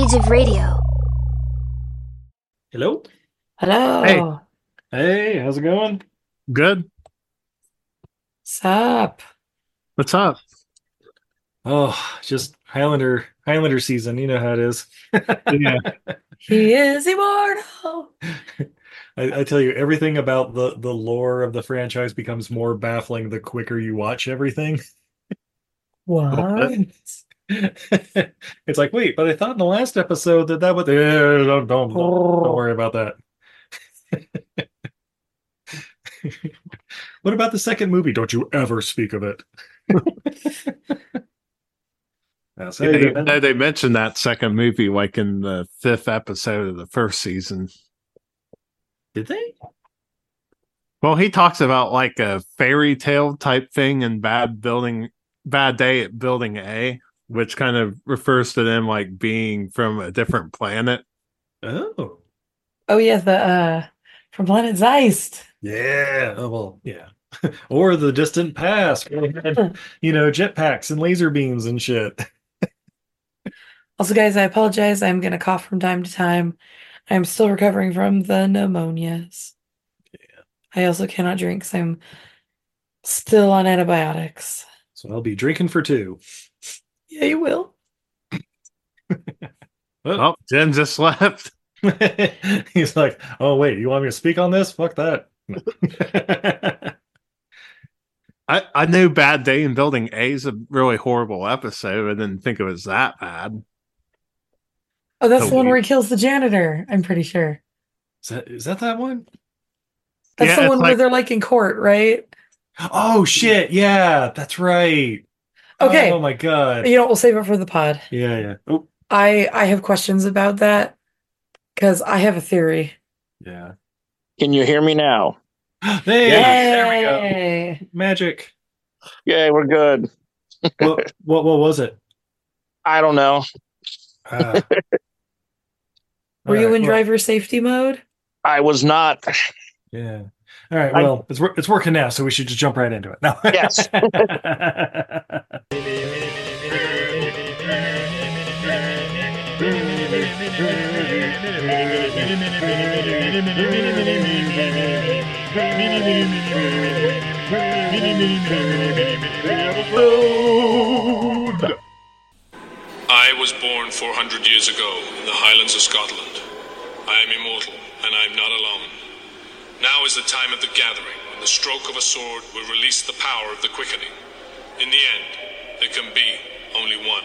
Age of Radio. Hello. Hello. Hey. Hey, how's it going? Good. Sup? What's up? Oh, just Highlander Highlander season. You know how it is. Yeah. He is immortal. I, I tell you, everything about the the lore of the franchise becomes more baffling the quicker you watch everything. What? it's like, wait, but I thought in the last episode that that was. Eh, don't, don't, don't, worry about that. what about the second movie? Don't you ever speak of it. Now, say They, no, they mentioned that second movie like in the fifth episode of the first season. Did they? Well, he talks about like a fairy tale type thing and Bad Building Bad Day at Building A, which kind of refers to them like being from a different planet. Oh, Oh yeah, the uh from Planet Zeist. yeah. Oh, well, yeah. or the distant past, where they had, you know, jetpacks and laser beams and shit. Also, guys, I apologize. I'm gonna cough from time to time. I'm still recovering from the pneumonias. Yeah. I also cannot drink, so I'm still on antibiotics. So I'll be drinking for two. Yeah, you will. Oh, Jen just left. He's like, oh wait, you want me to speak on this? Fuck that. I, I knew Bad Day in Building A is a really horrible episode. I didn't think it was that bad. Oh, that's Oh, the one where he kills the janitor. I'm pretty sure. is that is that that one? That's Yeah, the it's one where they're like in court, right? Oh shit, yeah, that's right. Okay. Oh my god. You know, we'll save it for the pod. Yeah, yeah. Oh, I I have questions about that because I have a theory. yeah. Can you hear me now? Hey, there we go. Magic. Yay, we're good. What what what was it? I don't know. Ah. Were you in well, driver safety mode? I was not. Yeah. All right. I- Well, it's it's working now, so we should just jump right into it. No. Yes. I was born 400 years ago in the highlands of Scotland. I am immortal, and I am not alone. Now is the time of the gathering, when the stroke of a sword will release the power of the quickening. In the end, there can be only one.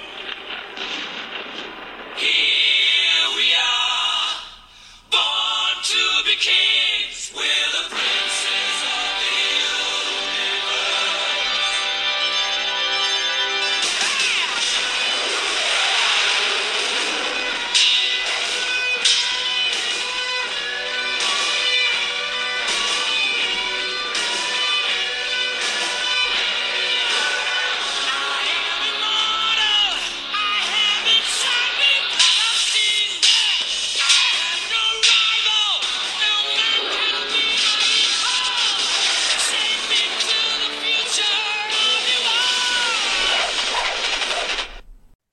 Here we are, born to be kings. We're the princes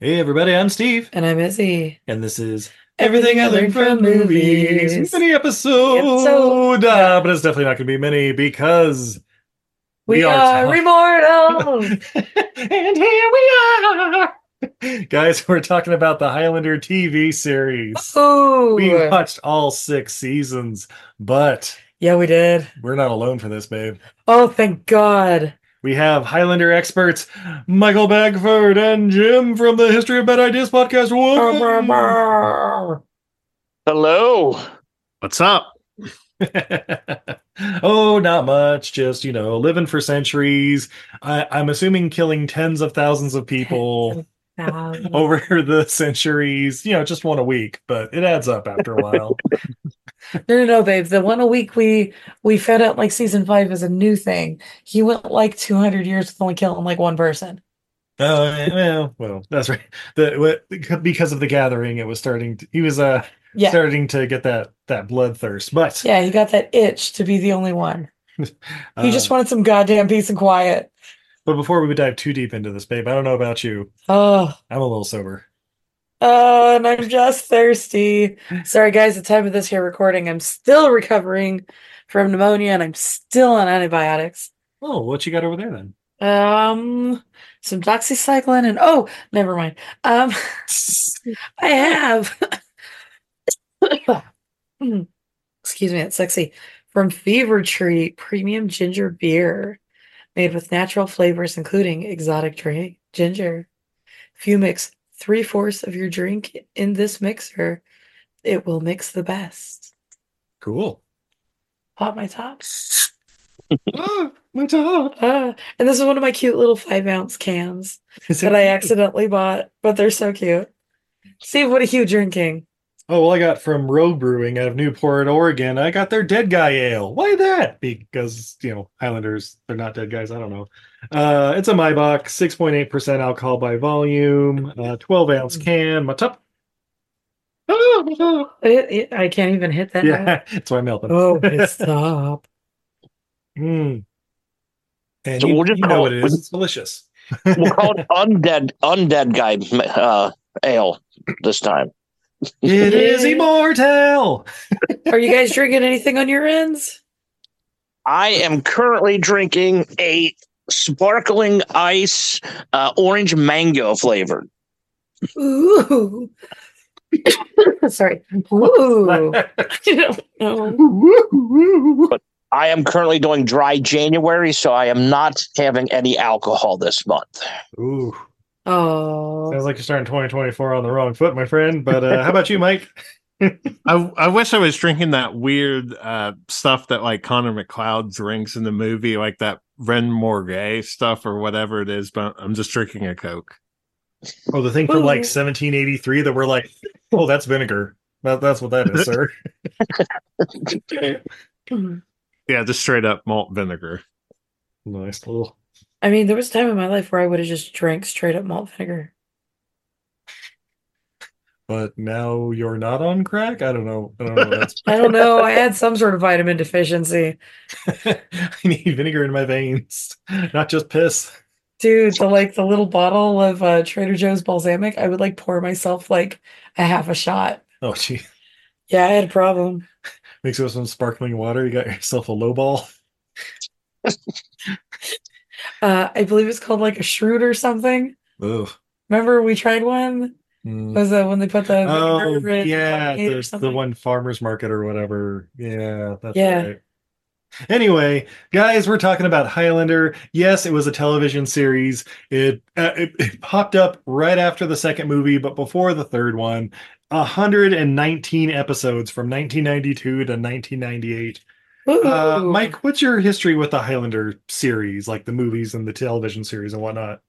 hey, everybody. I'm Steve, And I'm Izzy. and this is Everything I Learned from Movies. Mini episode. Uh, but it's definitely not going to be mini because We, are, talk- immortal. and here we are. Guys, we're talking about the Highlander TV series. Oh, We watched all six seasons, but Yeah, we did. we're not alone for this, babe. Oh, thank God. We have Highlander experts Michael Bagford and Jim from the History of Bad Ideas podcast. Welcome. Hello. What's up? oh, not much. Just, you know, living for centuries. I, I'm assuming killing tens of thousands of people Over the centuries. You know, just one a week, but it adds up after a while. No, no, no, babe. The one a week we we found out like season five is a new thing. He went like 200 years with only killing like one person. Oh, well, well, that's right. The what- because of the gathering, it was starting. To, he was uh Yeah. starting to get that that bloodthirst. But Yeah, he got that itch to be the only one. He uh, just wanted some goddamn peace and quiet. But before we dive too deep into this, babe, I don't know about you. Oh, I'm a little sober. oh, and I'm just thirsty. Sorry, guys. The time of this here recording, I'm still recovering from pneumonia and I'm still on antibiotics. Oh, what you got over there then? Um, some doxycycline and oh, never mind. Um, I have. Excuse me, it's sexy. From Fever Tree Premium Ginger Beer, made with natural flavors, including exotic drink ginger. If you mix three fourths of your drink in this mixer, it will mix the best. Cool. Pop my top. oh, my top. Ah, and this is one of my cute little five ounce cans that I accidentally bought, but they're so cute. Steve, what are you drinking? Oh, well, I got from Rogue Brewing out of Newport, Oregon. I got their Dead Guy Ale. Why that? Because, you know, Highlanders, they're not dead guys. I don't know. Uh, it's a Maibock, 6.8% alcohol by volume, uh, 12 ounce can. My top. Oh. It, it- I can't even hit that. note. Yeah, that's why I'm melting. Oh, stop. Mm. And So you, we'll just you know what it- it is. It's delicious. We'll call it undead undead guy uh, ale this time. It is immortal. Are you guys drinking anything on your ends? I am currently drinking a sparkling ice uh, orange mango flavored. Ooh. Sorry. Ooh. I. I am currently doing dry January, so I am not having any alcohol this month. Ooh, Oh. sounds like you're starting 2024 on the wrong foot, my friend. But uh, how about you, Mike? I I wish I was drinking that weird uh stuff that like Connor MacLeod drinks in the movie, like that Ren Morgay stuff or whatever it is, but I'm just drinking a Coke. Oh, the thing from like 1783 that we're like, oh, that's vinegar. That, that's what that is, sir. Yeah, just straight up malt vinegar. nice little. I mean, there was a time in my life where I would have just drank straight up malt vinegar. But now you're not on crack. I don't know. I don't know. That's. I don't know. I had some sort of vitamin deficiency. I need vinegar in my veins, not just piss. Dude, the like the little bottle of uh, Trader Joe's balsamic, I would like pour myself like a half a shot. Oh, gee. Yeah, I had a problem. Mix it with some sparkling water. You got yourself a low ball. Uh, I believe it's called like a shroot or something. Ugh. Remember we tried one? Mm. Was that when they put the Oh, yeah, the one farmer's market or whatever. Yeah, that's Yeah. right. Anyway, guys, we're talking about Highlander. Yes, it was a television series. It, uh, it it popped up right after the second movie, but before the third one. 119 episodes from 1992 to 1998. Uh, Mike, what's your history with the Highlander series, like the movies and the television series and whatnot?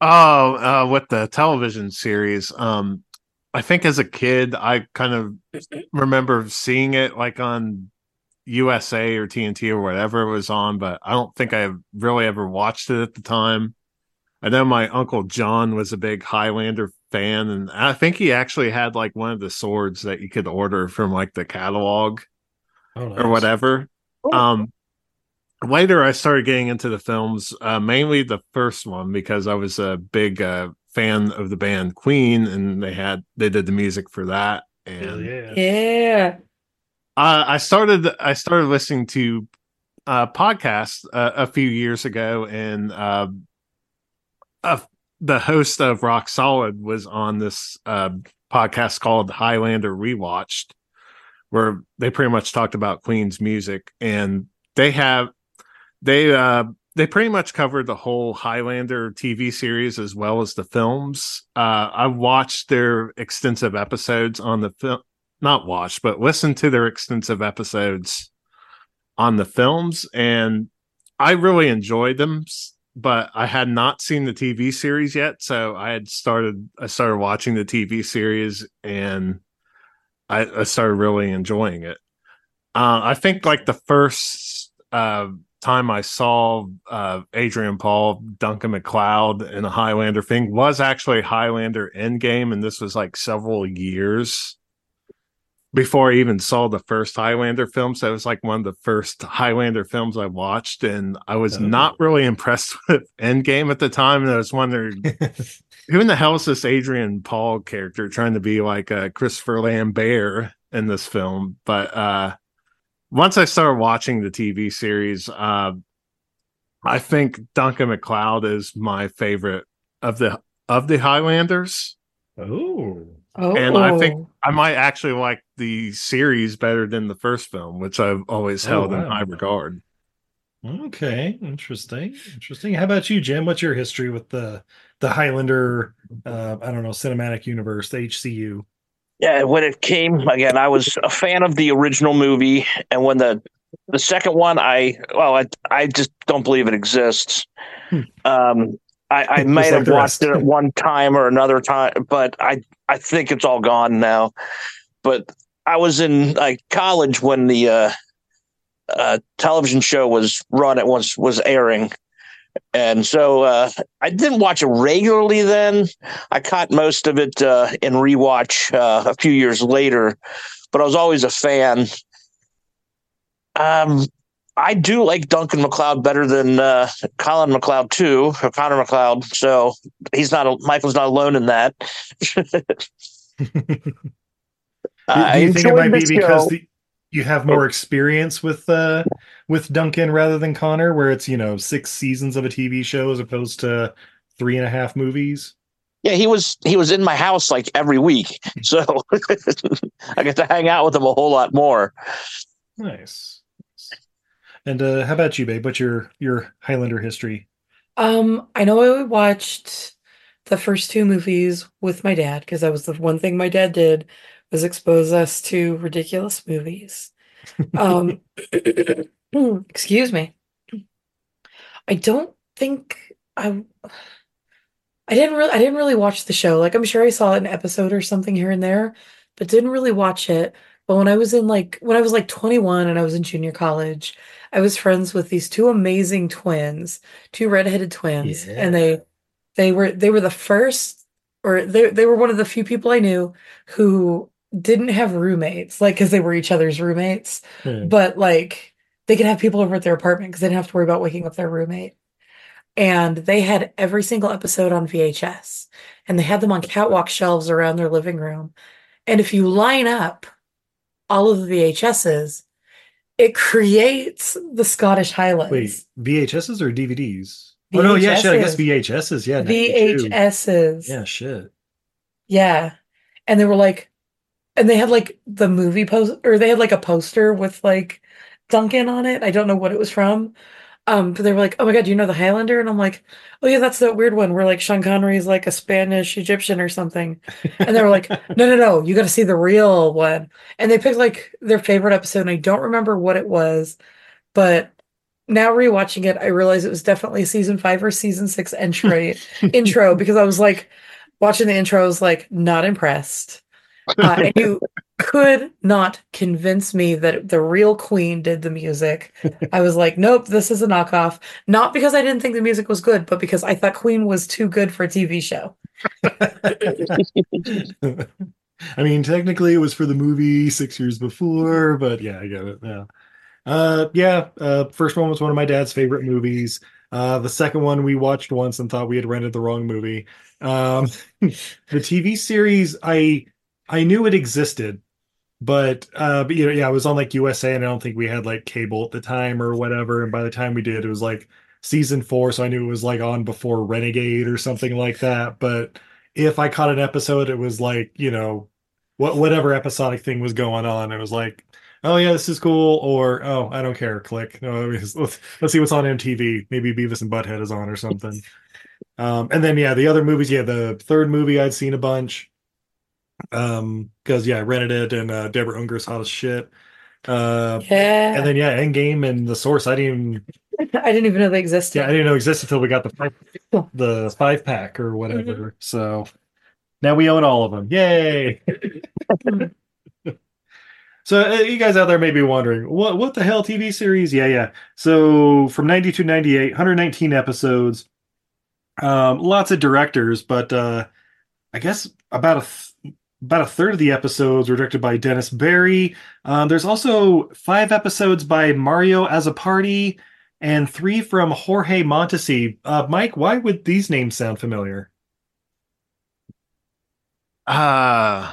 Oh, uh, with the television series, um, I think as a kid, I kind of remember seeing it like on USA or TNT or whatever it was on, but I don't think I really ever watched it at the time. I know my uncle John was a big Highlander fan, and I think he actually had like one of the swords that you could order from like the catalog Oh, or whatever. Um, later, I started getting into the films, uh, mainly the first one because I was a big uh, fan of the band Queen, and they had they did the music for that. And yeah. yeah. I, I started I started listening to uh, podcast uh, a few years ago, and uh, uh, the host of Rock Solid was on this uh, podcast called Highlander Rewatched, where they pretty much talked about Queen's music, and they have they uh, they pretty much covered the whole Highlander TV series as well as the films. Uh, I watched their extensive episodes on the film, not watched, but listened to their extensive episodes on the films, and I really enjoyed them. But I had not seen the TV series yet, so I had started. I started watching the TV series, and I, I started really enjoying it. Uh, I think like the first uh, time I saw uh, Adrian Paul, Duncan McLeod, and a Highlander thing was actually Highlander Endgame, and this was like several years before I even saw the first Highlander film. So it was like one of the first Highlander films I watched, and I was Oh. not really impressed with Endgame at the time. And I was wondering, who in the hell is this Adrian Paul character trying to be like a Christopher Lambert in this film? But uh once I started watching the TV series, uh I think Duncan MacLeod is my favorite of the of the Highlanders. Oh, Oh, And I think I might actually like the series better than the first film, which I've always Oh, held in high regard. okay, interesting, interesting. How about you, Jim? What's your history with the the Highlander? Uh, I don't know, cinematic universe, the HCU. Yeah, when it came again, I was a fan of the original movie, and when the the second one, I well, I I just don't believe it exists. Hmm. Um, I, I might like have watched it at one time or another time, but I I think it's all gone now. But I was in like college when the uh, uh, television show was run. It was was airing, and so uh, I didn't watch it regularly. Then I caught most of it uh, in rewatch uh, a few years later, but I was always a fan. Um, I do like Duncan McLeod better than uh, Colin McLeod too, or Connor McLeod. So he's not. A, Michael's not alone in that. Do, I do you think it might be because the, you have more experience with uh with Duncan rather than Connor, where it's you know six seasons of a TV show as opposed to three and a half movies? Yeah, he was he was in my house like every week, so I get to hang out with him a whole lot more. Nice. And uh, how about you, babe? What's your your Highlander history? Um, I know I watched the first two movies with my dad because that was the one thing my dad did was expose us to ridiculous movies. Um, excuse me. I don't think I I didn't really I didn't really watch the show. Like I'm sure I saw an episode or something here and there, but didn't really watch it. But when I was in like when I was like 21 and I was in junior college, I was friends with these two amazing twins, two redheaded twins, and they they were they were the first or they they were one of the few people I knew who didn't have roommates, like because they were each other's roommates, Hmm. but like they could have people over at their apartment because they didn't have to worry about waking up their roommate. And they had every single episode on VHS, and they had them on catwalk shelves around their living room. And if you line up all of the VHSs, it creates the Scottish Highlands. Wait, VHSs or DVDs? Oh no, yeah, shit. I guess VHSs. Yeah, VHSs. Yeah, shit. Yeah. And they were like, and they had like the movie post, or they had like a poster with like Duncan on it. I don't know what it was from. Um, but they were like, oh my God, do you know the Highlander? And I'm like, oh yeah, that's that weird one where like Sean Connery's like a Spanish Egyptian or something. And they were like, no, no, no, you got to see the real one. And they picked like their favorite episode, and I don't remember what it was, but now rewatching it, I realize it was definitely season five or season six entry intro because I was like watching the intro, I was like not impressed. Uh, and you could not convince me that the real Queen did the music. I was like, nope, this is a knockoff. Not because I didn't think the music was good, but because I thought Queen was too good for a TV show. I mean, technically, it was for the movie six years before, but yeah, I get it. Yeah, uh, yeah. Uh, first one was one of my dad's favorite movies. Uh, the second one we watched once and thought we had rented the wrong movie. Um, the TV series, I I knew it existed, but uh, but you know, yeah, I was on like USA, and I don't think we had like cable at the time or whatever. And by the time we did, it was like season four, so I knew it was like on before Renegade or something like that. But if I caught an episode, it was like you know, what whatever episodic thing was going on, it was like, oh yeah, this is cool, or oh I don't care, click. No, let's let's see what's on MTV. Maybe Beavis and Butthead is on or something. Um, and then yeah, the other movies, yeah, the third movie I'd seen a bunch. Um, because yeah, I rented it and uh Deborah Unger's hot as shit. Uh Yeah. and then yeah, Endgame and the source. I didn't even I didn't even know they existed. yeah, I didn't know existed until we got the five, the five pack or whatever. So now we own all of them. Yay! so uh, you guys out there may be wondering what what the hell TV series? Yeah, yeah. So from 92 98, 119 episodes. Um, lots of directors, but uh, I guess about a th- about a third of the episodes were directed by Dennis Berry. Um, there's also five episodes by Mario Azzopardi and three from Jorge Montesi. Uh, Mike, why would these names sound familiar? Uh,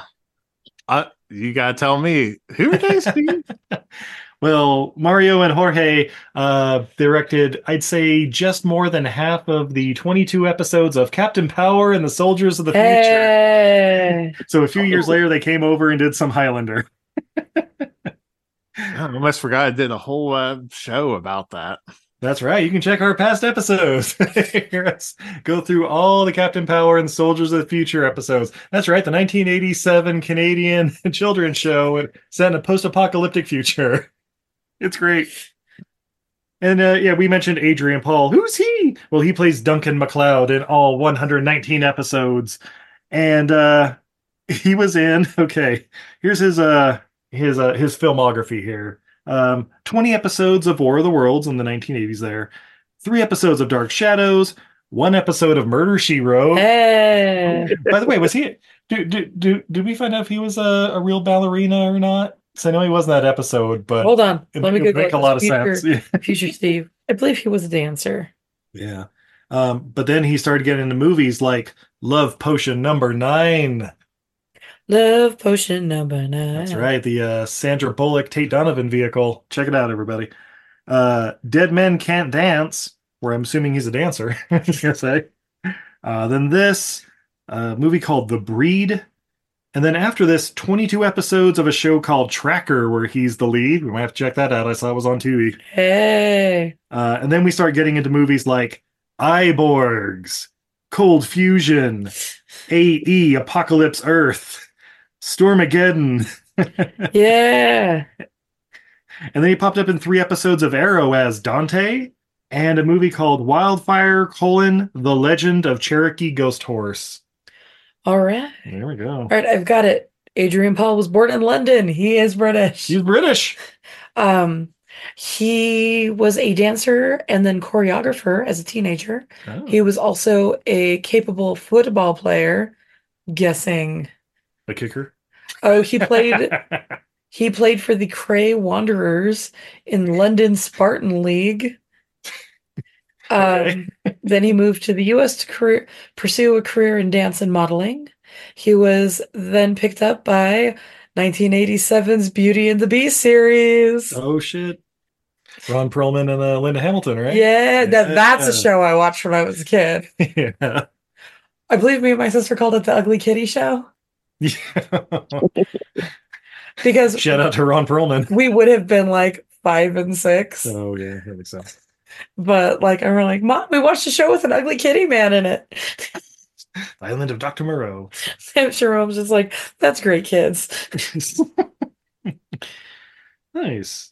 uh you gotta tell me who are they? Steve? Well, Mario and Jorge uh, directed, I'd say, just more than half of the 22 episodes of Captain Power and the Soldiers of the Future. So a few years later, they came over and did some Highlander. I almost forgot I did a whole uh, show about that. That's right. You can check our past episodes. Hear us go through all the Captain Power and Soldiers of the Future episodes. That's right. The 1987 Canadian children's show set in a post-apocalyptic future. It's great. And uh, yeah, we mentioned Adrian Paul. Who's he? Well, he plays Duncan MacLeod in all 119 episodes, and uh, he was in. Okay, here's his uh his uh his filmography here. Um, 20 episodes of War of the Worlds in the 1980s. There, three episodes of Dark Shadows, one episode of Murder She Wrote. Hey. By the way, was he? Do, do, do, did we find out if he was a, a real ballerina or not? So I know he wasn't that episode, but Hold on. it, Let me it make a lot of sense. Yeah. Future Steve. I believe he was a dancer. Yeah. Um, but then he started getting into movies like Love Potion Number Nine. Love potion number nine. That's right, the uh, Sandra Bullock Tate Donovan vehicle. Check it out, everybody. Uh, Dead Men Can't Dance, where I'm assuming he's a dancer. I was gonna say. Uh, then this uh, movie called The Breed, and then after this, 22 episodes of a show called Tracker, where he's the lead. We might have to check that out. I saw it was on TV. Hey. Uh, and then we start getting into movies like Eyeborgs, Cold Fusion, AE, Apocalypse Earth, Stormageddon. Yeah. And then he popped up in three episodes of Arrow as Dante and a movie called Wildfire, colon, The Legend of Cherokee Ghost Horse. All right. There we go. All right, I've got it. Adrian Paul was born in London. He is British. He's British. Um, he was a dancer and then choreographer as a teenager. Oh. He was also a capable football player. Guessing. A kicker. Oh, he played. he played for the Cray Wanderers in London Spartan League. Um, then he moved to the U.S. to career, pursue a career in dance and modeling. He was then picked up by 1987's Beauty and the Beast series. oh, shit. Ron Perlman and uh, Linda Hamilton, right? Yeah, that, that's a show I watched when I was a kid. yeah. I believe me and my sister called it the Ugly Kitty Show because Shout out to Ron Perlman. we would have been like five and six. Oh, yeah, that makes sense. But like, I remember like, Mom, we watched a show with an ugly kitty man in it. Island of Dr. Moreau. Sam Jerome's just like, that's great, kids. nice.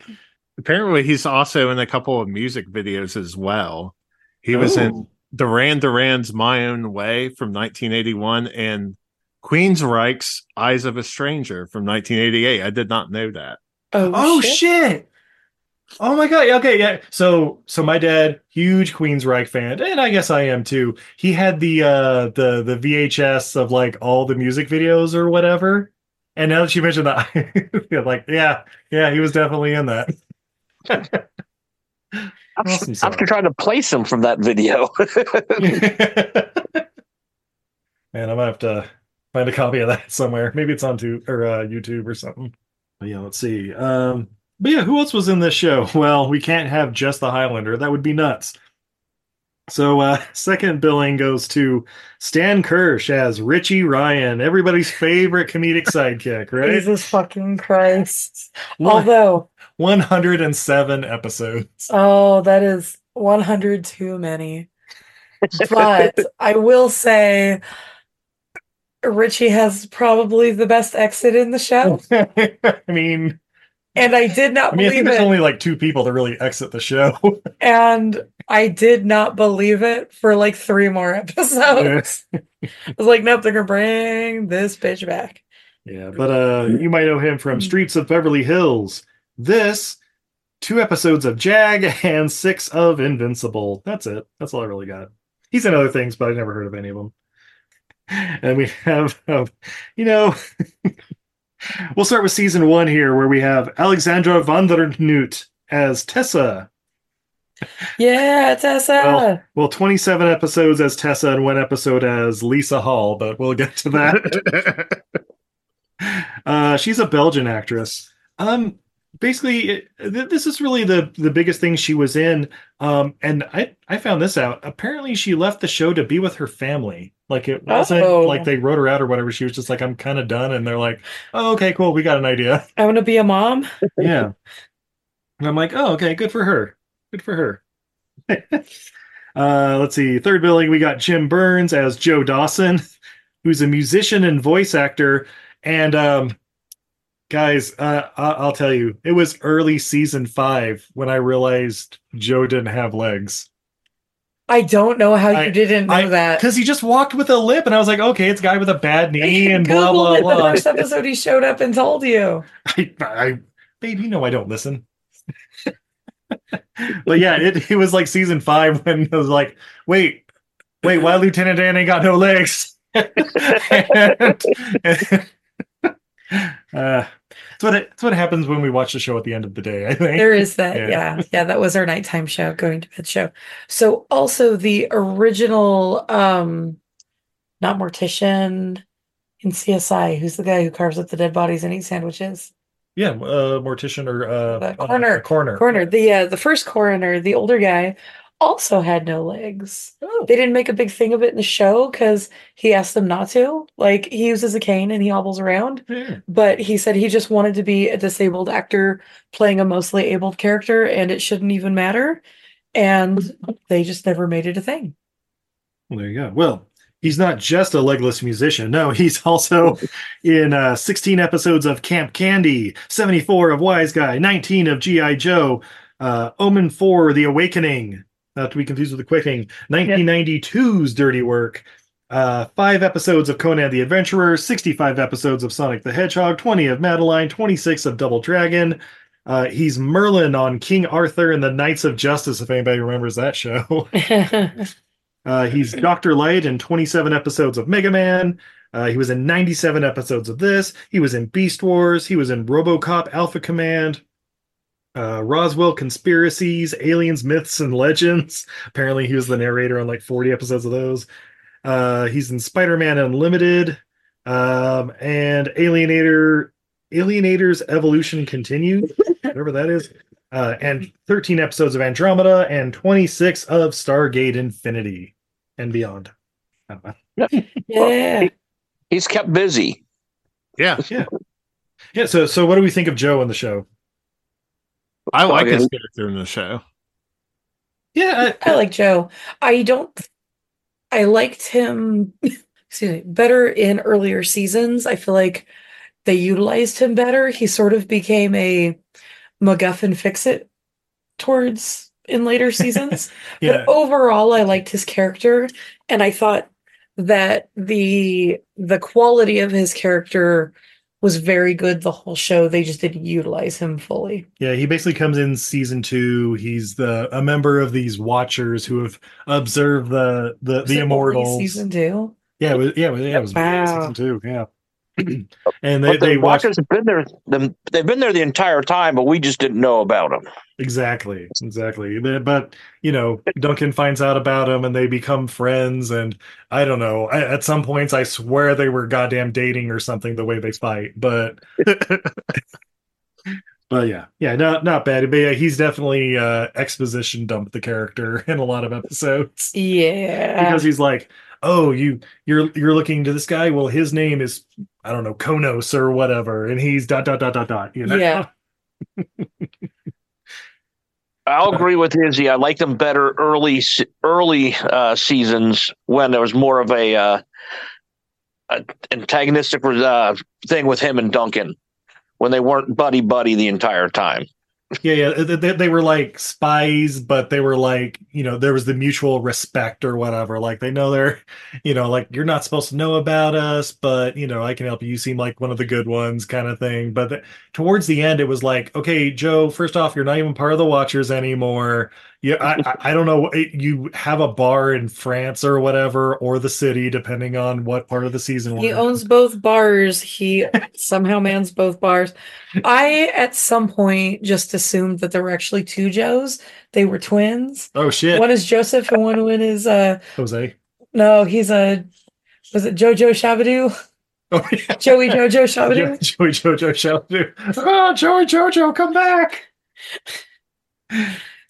Apparently, he's also in a couple of music videos as well. He was in Oh. Duran Duran's "My Own Way" from 1981 and Queensryche's "Eyes of a Stranger" from 1988. I did not know that. Oh, Oh shit. shit. Oh my god. Okay, yeah. So so my dad, huge Queensryche fan, and I guess I am too. He had the uh the the VHS of like all the music videos or whatever. And now that you mentioned that, yeah, like yeah, yeah, he was definitely in that. Awesome I'm trying to place him from that video. Man, I might have to find a copy of that somewhere. Maybe it's on to or uh, YouTube or something. But yeah, let's see. Um, but yeah, who else was in this show? Well, we can't have just the Highlander. That would be nuts. So uh second billing goes to Stan Kirsch as Richie Ryan, everybody's favorite comedic sidekick, right? Jesus fucking Christ. One- Although, 107 episodes. oh, that is 100 too many. But I will say Richie has probably the best exit in the show. I mean, And I did not I mean, I think believe there's it. only like two people that really exit the show. and I did not believe it for like three more episodes. I was like, nope, they're gonna bring this bitch back. Yeah, but uh you might know him from Streets of Beverly Hills. This, two episodes of Jag and six of Invincible. That's it. That's all I really got. He's in other things, but I've never heard of any of them. And we have, um, you know, we'll start with season one here, where we have Alexandra Vandernoot as Tessa. Yeah, Tessa. Well, well, 27 episodes as Tessa and one episode as Lisa Hall, but we'll get to that. uh, she's a Belgian actress. Um, basically, it, th- this is really the the biggest thing she was in. Um, and I I found this out. Apparently, she left the show to be with her family. Like it wasn't Oh. like they wrote her out or whatever. She was just like, I'm kind of done, and they're like, oh, okay, cool, we got an idea. I want to be a mom. yeah. And I'm like, oh, okay, good for her. Good for her. uh, let's see. Third billing, we got Jim Byrnes as Joe Dawson, who's a musician and voice actor. And um, guys, uh, I- I'll tell you, it was early season five when I realized Joe didn't have legs. I don't know how you didn't know I- that. Because he just walked with a limp, and I was like, okay, it's a guy with a bad knee and blah blah blah. The first episode he showed up and told you. I, I, babe, you know I don't listen. but yeah, it, it was like season five when it was like, wait, wait, why Lieutenant Dan ain't got no legs? and, and, uh, that's what it, that's what happens when we watch the show at the end of the day. I think. There is that. Yeah. Yeah. yeah. that was our nighttime show, going to bed show. So also the original um not mortician in CSI, who's the guy who carves up the dead bodies and eats sandwiches? yeah, uh, mortician or uh, The uh, coroner. coroner, Coroner. The uh, the first coroner, the older guy, also had no legs. Oh. They didn't make a big thing of it in the show because he asked them not to. Like he uses a cane and he hobbles around. Yeah. but he said he just wanted to be a disabled actor playing a mostly abled character and it shouldn't even matter and they just never made it a thing Well, there you go. Well, he's not just a legless musician. No, he's also in uh, 16 episodes of Camp Candy, 74 of Wise Guy, 19 of G.I. Joe, uh, Omen 4, The Awakening, not to be confused with The Quickening, 1992's Dirty Work, uh, five episodes of Conan the Adventurer, 65 episodes of Sonic the Hedgehog, 20 of Madeline, 26 of Double Dragon. Uh, he's Merlin on King Arthur and the Knights of Justice, if anybody remembers that show. Uh, he's Dr. Light in 27 episodes of Mega Man. Uh, he was in 97 episodes of this. He was in Beast Wars. He was in Robocop Alpha Command. Uh, Roswell Conspiracies, Aliens, Myths, and Legends. Apparently, he was the narrator on like 40 episodes of those. Uh, he's in Spider Man Unlimited um, and Alienator, Alienator's Evolution Continued, whatever that is. Uh, and 13 episodes of Andromeda and 26 of Stargate Infinity and beyond. I don't yeah He's kept busy. Yeah, Yeah. Yeah. So, so what do we think of Joe on the show? I like his character in the show. Yeah. i like joe i don't i liked him excuse me better in earlier seasons i feel like they utilized him better he sort of became a macguffin fix it towards in later seasons yeah. But overall, I liked his character, and I thought that the the quality of his character was very good the whole show. They just didn't utilize him fully. Yeah, he basically comes in season two. He's the a member of these Watchers who have observed the the Was the it only immortals. season two. Yeah, it was, yeah, it was, yeah, it was Wow. season two. Yeah, and they But the they watch Walkers have been there. The, they've been there the entire time, but we just didn't know about them. exactly, exactly. But- But you know, Duncan finds out about them, and they become friends. And I don't know. I, at some points, I swear they were goddamn dating or something. The way they fight, but But yeah, yeah, not not bad. But yeah, he's definitely uh exposition dumped the character in a lot of episodes Yeah. because he's like, "Oh, you you're you're looking to this guy. Well, his name is I don't know Kronos or whatever, and he's dot dot dot dot dot. You know, Yeah. I'll agree with Izzy. I liked them better early early uh, seasons when there was more of a, uh, a antagonistic uh, thing with him and Duncan when they weren't buddy buddy the entire time. Yeah, yeah. They, they- were like spies, but they were like, you know, there was the mutual respect or whatever. Like they know they're, you know, like you're not supposed to know about us, but you know, I can help you. You seem like one of the good ones, kind of thing. But the, towards the end, it was like, okay, Joe. First off, you're not even part of the Watchers anymore. Yeah, I, I, don't know. You have a bar in France or whatever, or the city, depending on what part of the season. He we're in. owns both bars. He somehow mans both bars. I, at some point, just assumed that there were actually two Joes. They were twins. Oh shit, One is Joseph, and one one is uh Jose. no, he's a was it Jojo Shabadoo? Oh yeah. Joey Jojo Jo- Shabadoo. Joey Jojo Shabadoo. Oh, Joey Jojo, come back.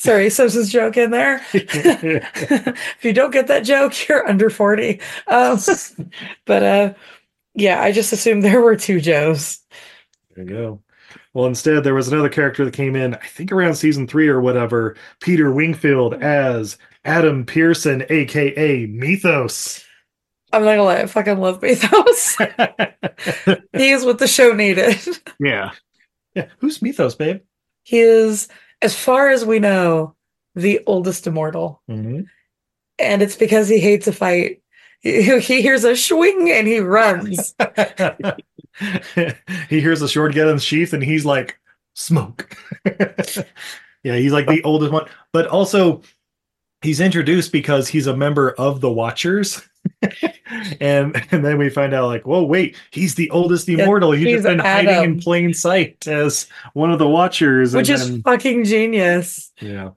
Sorry, Simpsons joke in there. if you don't get that joke, you're under 40. Um, but uh yeah, I just assumed there were two Joes. There you go. Well, instead, there was another character that came in, I think around season three or whatever, Peter Wingfield as Adam Pearson, aka Methos. I'm not gonna lie, I fucking love Methos. he is what the show needed. Yeah. yeah, who's Methos, babe? He is, as far as we know, the oldest immortal. Mm-hmm. And it's because he hates a fight. He, he hears a swing and he runs. he hears the sword get unsheathed and he's like, smoke. yeah, he's like the oldest one. But also, he's introduced because he's a member of the Watchers. and and then we find out, like, whoa, wait, he's the oldest Yeah, immortal. He's, he's just been hiding in plain sight as one of the Watchers. Which is then- fucking genius. yeah.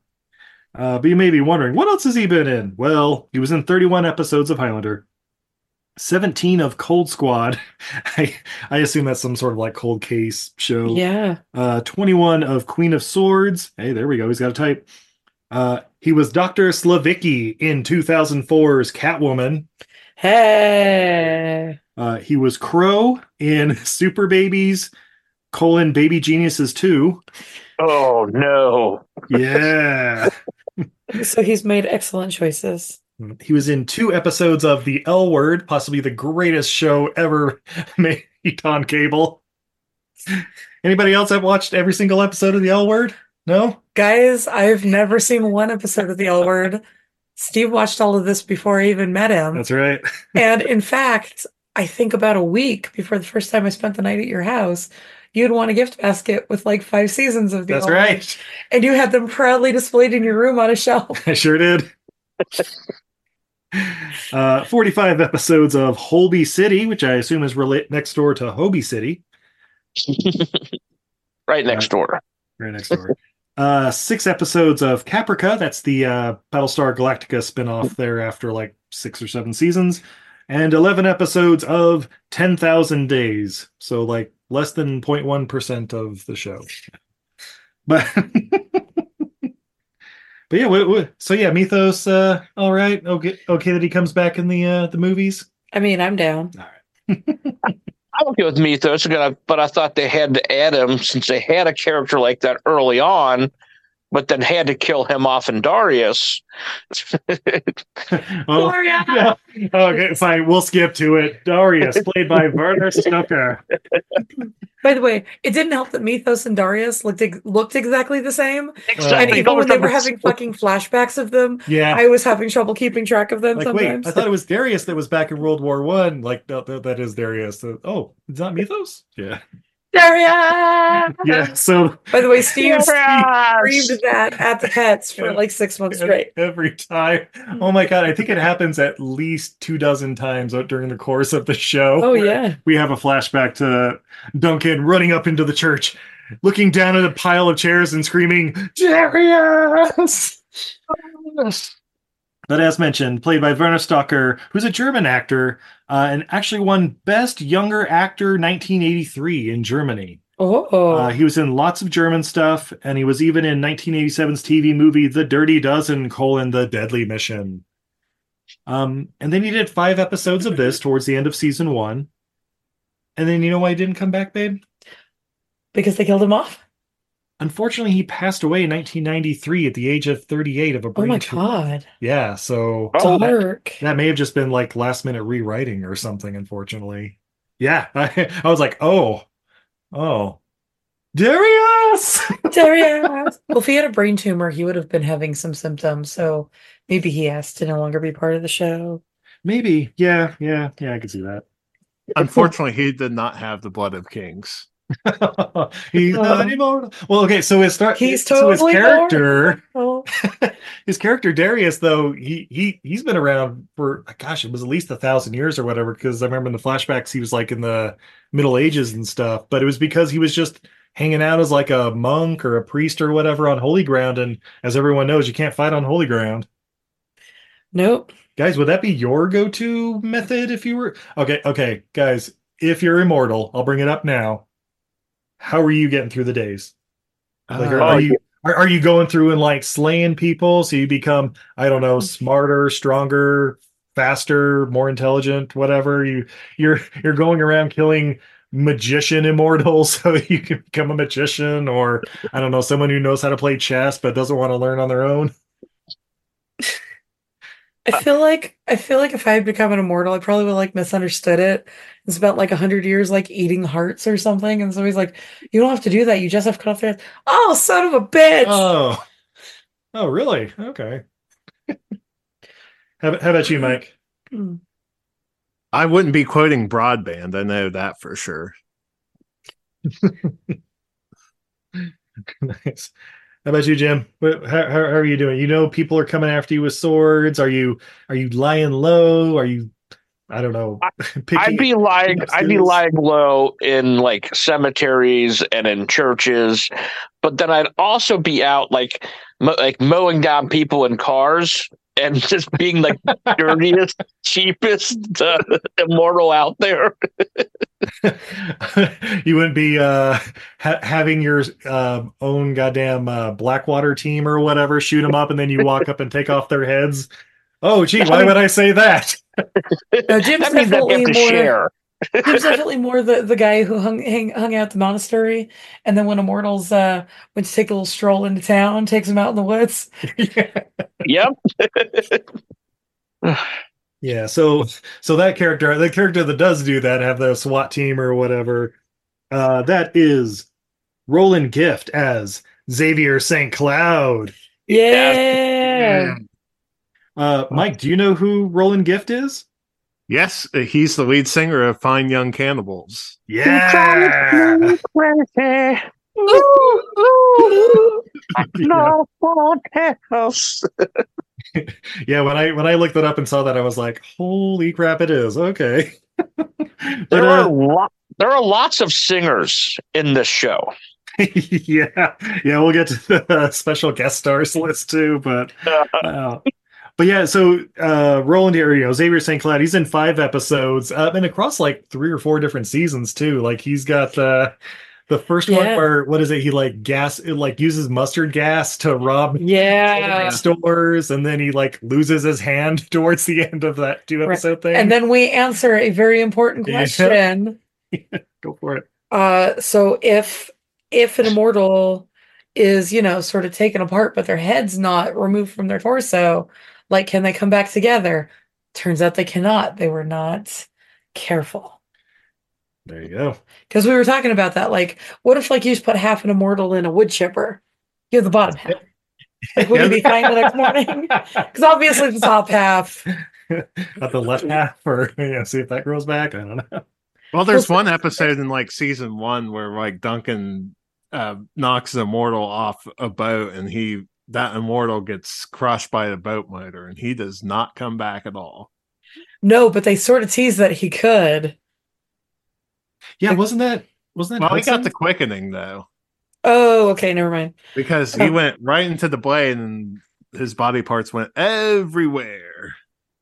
Uh, but you may be wondering, what else has he been in? Well, he was in 31 episodes of Highlander, 17 of Cold Squad. I, I assume that's some sort of like cold case show. Yeah. Uh, 21 of Queen of Swords. Hey, there we go. He's got a type. Uh, he was Dr. Slavicki in 2004's Catwoman. Hey. Uh, he was Crow in Super Babies, colon, Baby Geniuses 2. Oh no! Yeah. So he's made excellent choices. He was in two episodes of The L Word, possibly the greatest show ever made on cable. Anybody else have watched every single episode of The L Word? No? Guys, I've never seen one episode of The L Word. Steve watched all of this before I even met him. That's right. and in fact, I think about a week before the first time I spent the night at your house, you'd won a gift basket with like five seasons of The That's L Word, right. And you had them proudly displayed in your room on a shelf. I sure did. uh, 45 episodes of Holby City, which I assume is relate next door to Hobie City. Right next door. Right next door. Uh, six episodes of Caprica. That's the uh, Battlestar Galactica spinoff there after like six or seven seasons. And 11 episodes of 10,000 Days. So, like, less than 0.1% of the show. But. But yeah, what, what, so yeah, Methos, uh, all right, okay, okay that he comes back in the uh, the movies. I mean, I'm down. I'm okay with Methos, but I thought they had to add him since they had a character like that early on, but then had to kill him off in Darius. Oh, Gloria! yeah. Okay, fine, we'll skip to it. Darius, played by Werner Stocker. By the way, it didn't help that Methos and Darius looked ex- looked exactly the same. And Exactly. even when they were having fucking flashbacks of them, Yeah, I was having trouble keeping track of them like wait, sometimes. I thought it was Darius that was back in World War One. Like no, that, that is Darius. Uh, oh, is that Methos. Yeah, Darius! yeah. So By the way, Steve Yes! screamed that at the pets for like six months straight. every time, oh my god, I think it happens at least two dozen times during the course of the show. Oh yeah. we have a flashback to Duncan running up into the church, looking down at a pile of chairs and screaming, Darius! But as mentioned, played by Werner Stocker, who's a German actor uh, and actually won Best Younger Actor 1983 in Germany. Oh, Uh, he was in lots of German stuff, and he was even in 1987's TV movie The Dirty Dozen: colon The Deadly Mission. Um, and then he did five episodes of this towards the end of season one. And then you know why he didn't come back, babe? because they killed him off. Unfortunately, he passed away in 1993 at the age of 38 of a oh brain. Oh brain my tumor. god, Yeah, so Oh, that- that may have just been like last minute rewriting or something. Unfortunately, yeah, I, I was like, oh, oh, Darius. Darius. well, if he had a brain tumor, he would have been having some symptoms. So maybe he asked to no longer be part of the show. Maybe, yeah, yeah, yeah, I could see that. Unfortunately, he did not have the blood of kings. He's not immortal. Well, okay, so his start. He's so his character, Oh, his character Darius, though he he he's been around for gosh, it was at least a thousand years or whatever. Because I remember in the flashbacks he was like in the Middle Ages and stuff, but it was because he was just hanging out as like a monk or a priest or whatever on holy ground. And as everyone knows, you can't fight on holy ground. nope. Guys, would that be your go-to method if you were okay? Okay, guys, if you're immortal, I'll bring it up now. How are you getting through the days? Like, are, Uh, are you are, are you going through and like slaying people so you become I don't know smarter, stronger, faster, more intelligent, whatever? You you're you're going around killing magician immortals so you can become a magician, or I don't know someone who knows how to play chess but doesn't want to learn on their own. I feel like I feel like if I had become an immortal, I probably would like misunderstood it. It's about like a hundred years like eating hearts or something. And so he's like, You don't have to do that, you just have to cut off their head. Oh, son of a bitch. Oh, oh, really? Okay. how, how about you, Mike? Hmm. I wouldn't be quoting broadband. I know that for sure. nice. How about you, Jim? How, how, how are you doing? You know, people are coming after you with swords. Are you are you lying low? Are you, I don't know. I'd be lying. I'd be lying low in like cemeteries and in churches, but then I'd also be out like mo- like mowing down people in cars and just being like the dirtiest, cheapest uh, immortal out there. you wouldn't be uh, ha- having your uh, own goddamn uh, Blackwater team or whatever shoot them up, and then you walk up and take off their heads. Oh, gee, why would I say that? No, Jim's that means I definitely have to more- share. Jim's definitely more the, the guy who hung hang, hung out at the monastery, and then when immortals uh went to take a little stroll into town, takes him out in the woods. Yep. Yeah, so so that character, the character that does do that, have the SWAT team or whatever, uh, that is Roland Gift as Xavier St. Cloud. Yeah. Uh, Mike, do you know who Roland Gift is? Yes, uh, he's the lead singer of Fine Young Cannibals. Yeah. No, else. yeah, when I when I looked it up and saw that, I was like, "Holy crap, it is okay." but There are uh, lo- there are lots of singers in this show. yeah, yeah, we'll get to the special guest stars list too, but uh, but yeah, so uh Roland here, you know, Xavier St. Cloud, he's in five episodes, uh, and across like three or four different seasons too. Like he's got uh the first one Yeah. where what is it? He like gas it like uses mustard gas to rob Yeah. stores, and then he like loses his hand towards the end of that two Right. episode thing. And then we answer a very important Yeah. question. go for it. Uh, so if if an immortal is, you know, sort of taken apart, but their head's not removed from their torso, like can they come back together? Turns out they cannot. They were not careful. There you go. Because we were talking about that. Like, what if like you just put half an immortal in a wood chipper? You have the bottom half. Like, would he be fine the next morning? Because obviously the top half. Not the left half, or you know, see if that grows back. I don't know. Well, there's one episode in like season one where like Duncan uh, knocks an immortal off a boat, and he that immortal gets crushed by the boat motor, and he does not come back at all. No, but they sort of tease that he could. Yeah, wasn't that wasn't that? Well, he got the quickening though, Oh, okay, never mind. because he oh. went right into the blade, and his body parts went everywhere.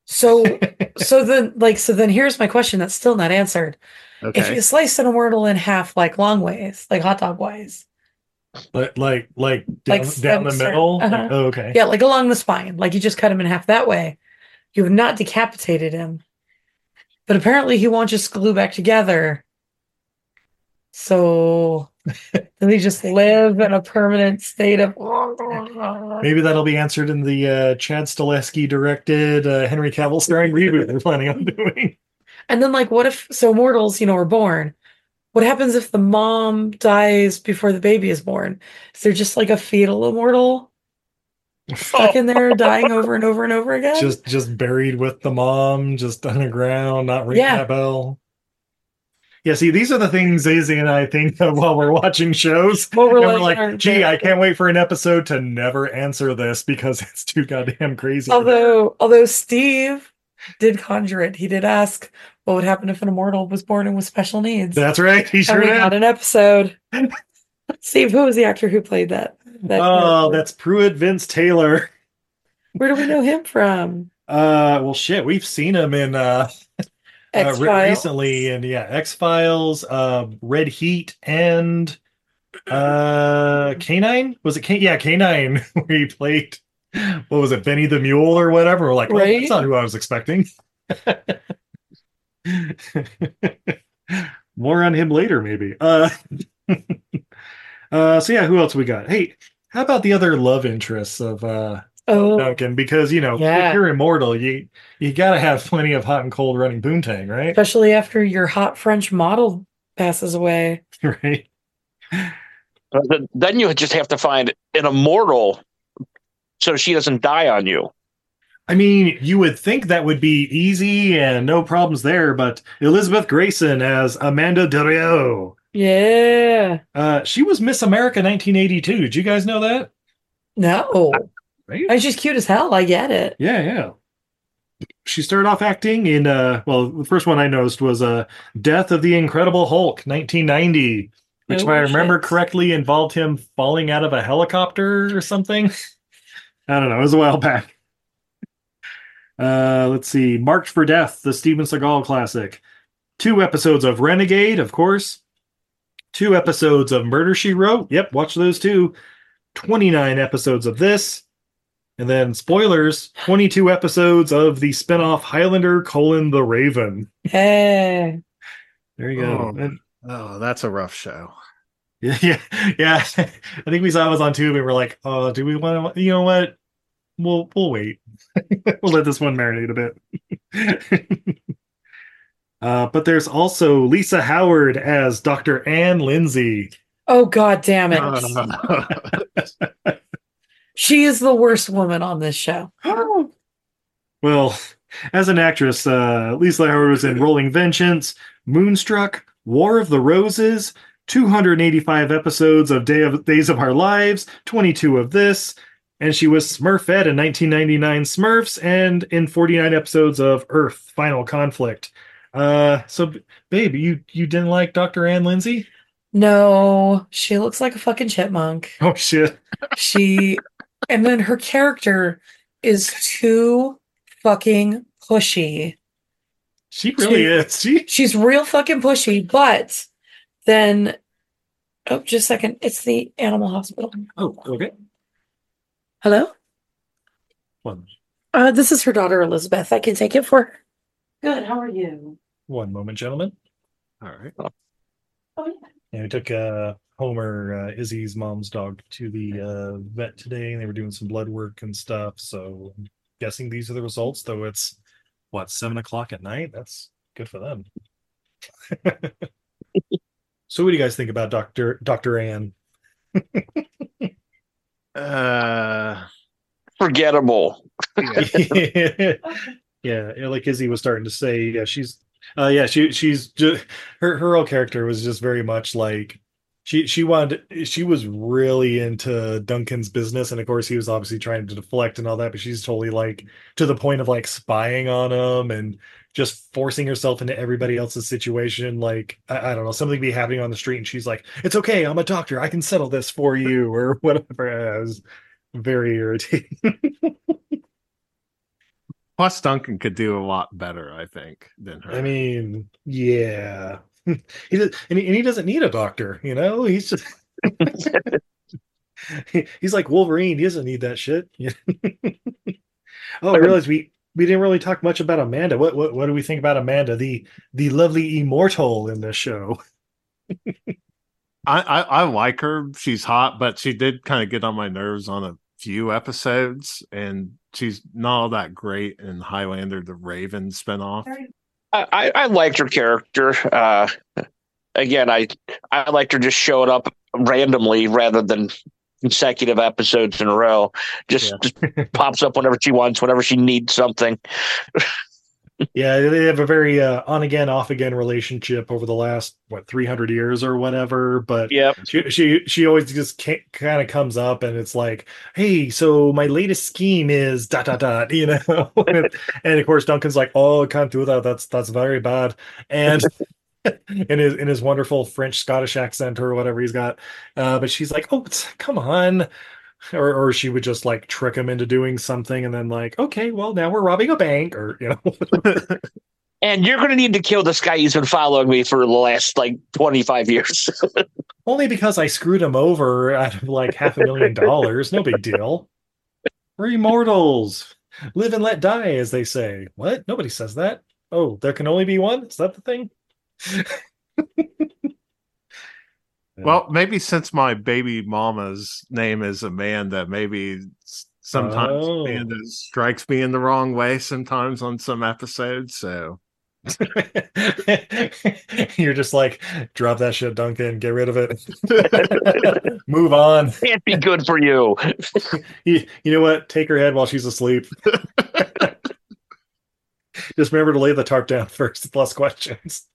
So, so then, like, so then here's my question that's still not answered. Okay. If you slice an immortal in half, like long ways, like hot dog ways, Like like like down, Like down the middle. Uh-huh. Oh, okay. yeah, like along the spine, like you just cut him in half that way, you have not decapitated him. But apparently, he won't just glue back together. So, then he just live in a permanent state of. Maybe that'll be answered in the uh, Chad Stahelski directed uh, Henry Cavill starring reboot they're planning on doing. And then, like, what if so mortals, you know, are born? What happens if the mom dies before the baby is born? Is there just like a fetal immortal stuck in there, dying over and over and over again? Just just buried with the mom, just underground, not ringing Yeah. that bell. Yeah, see, these are the things Izzy and I think of while we're watching shows. What we're And we're like, like, gee, I can't wait for an episode to never answer this because it's too goddamn crazy. although although Steve did conjure it, he did ask what would happen if an immortal was born and with special needs. That's right. He sure did. got an episode. Steve, who was the actor who played that? that Oh, character? that's Pruitt Vince Taylor. where do we know him from? Uh, well, shit, we've seen him in uh, uh X re- Files. recently, and yeah, X Files, uh, Red Heat, and uh, Canine. Was it K? Yeah, Canine, where he played. What was it, Benny the Mule or whatever? We're like, oh, Right? that's not who I was expecting. More on him later, maybe. Uh, uh, so yeah, who else we got? Hey, how about the other love interests of uh Oh, Duncan? Because you know, Yeah. if you're immortal, you you gotta have plenty of hot and cold running boontang, right? especially after your hot French model passes away. right. But then- Then you just have to find an immortal so she doesn't die on you. I mean, you would think that would be easy and no problems there, but Elizabeth Gracen as Amanda Darieux. Yeah. Uh, she was Miss America 1982. Did you guys know that? No. Right? And she's cute as hell. I get it. Yeah, yeah. She started off acting in uh well, the first one I noticed was uh Death of the Incredible Hulk, 1990, which if Oh, I remember shit. correctly involved him falling out of a helicopter or something. I don't know, it was a while back. Uh let's see, Marked for Death, the Steven Seagal classic. Two episodes of Renegade, of course. Two episodes of Murder She Wrote. Yep, watch those two. 29 episodes of this. And then spoilers, 22 episodes of the spinoff Highlander colon the Raven. Hey. There you go. Oh. And- Oh, that's a rough show. yeah, yeah, yeah. I think we saw it was on tube and we're like, oh, do we want to, you know what? We'll, we'll wait. we'll let this one marinate a bit. uh, but there's also Lisa Howard as Dr. Ann Lindsay. Oh god damn it. She is the worst woman on this show. Well, as an actress, uh, Lisa Howard was in Rolling Vengeance, Moonstruck, War of the Roses, 285 episodes of Day of Days of Our Lives, 22 of this, and she was Smurfette in 1999 Smurfs, and in 49 episodes of Earth: Final Conflict. Uh, so, babe, you you didn't like Dr. Ann Lindsay? No, she looks like a fucking chipmunk. Oh shit! She and then her character is too fucking pushy. She really She- is. She She's real fucking pushy, but then oh just a second. It's the animal hospital. oh okay. Hello? One Uh this is her daughter Elizabeth. I can take it for her. Good, how are you? one moment, gentlemen. all right. Oh yeah. Yeah, we took uh, Homer, uh, Izzy's mom's dog, to the uh, vet today, and they were doing some blood work and stuff. So, I'm guessing these are the results. Though it's what seven o'clock at night. That's good for them. so, what do you guys think about Doctor Doctor Ann? Uh, Forgettable. yeah, yeah, like Izzy was starting to say, yeah, she's, uh, yeah, she she's just her her whole character was just very much like she she wanted she was really into Duncan's business, and of course he was obviously trying to deflect and all that, but she's totally like to the point of like spying on him and just forcing herself into everybody else's situation. Like I, I don't know, something be happening on the street, and she's like, "It's okay, I'm a doctor, I can settle this for you," or whatever. It was very irritating. Plus, Duncan could do a lot better, I think, than her. I mean, yeah. he does, and he, and he doesn't need a doctor, you know. He's just he's like Wolverine. He doesn't need that shit. oh, I realized we we didn't really talk much about Amanda. What what what do we think about Amanda, the the lovely immortal in this show? I, I I like her. She's hot, but she did kind of get on my nerves on a few episodes, and she's not all that great in Highlander, the Raven spinoff. I, I, I liked her character. Uh, again, I I liked her just showing up randomly rather than consecutive episodes in a row. Just, Yeah. just pops up whenever she wants, whenever she needs something. Yeah, they have a very uh, on again, off again relationship over the last what three hundred years or whatever. But yeah, she she she always just kind of comes up and it's like hey so my latest scheme is dot dot dot you know and, and of course duncan's like oh I can't do that that's that's very bad and in his in his wonderful french scottish accent or whatever he's got. Uh but she's like oh come on. Or or she would just like trick him into doing something and then like okay well now we're robbing a bank or you know. And you're going to need to kill this guy who's been following me for the last like 25 years. only because i screwed him over out of like half a million dollars. No big deal. We're immortals. Live and let die as they say. What? Nobody says that. Oh there can only be one? Is that the thing Well, maybe since my baby mama's name is Amanda, maybe sometimes Oh. Amanda strikes me in the wrong way sometimes on some episodes. So. You're just like drop that shit duncan. Get rid of it. Move on. Can't be good for you. you, you know what? Take her head while she's asleep. Just remember to lay the tarp down first Plus questions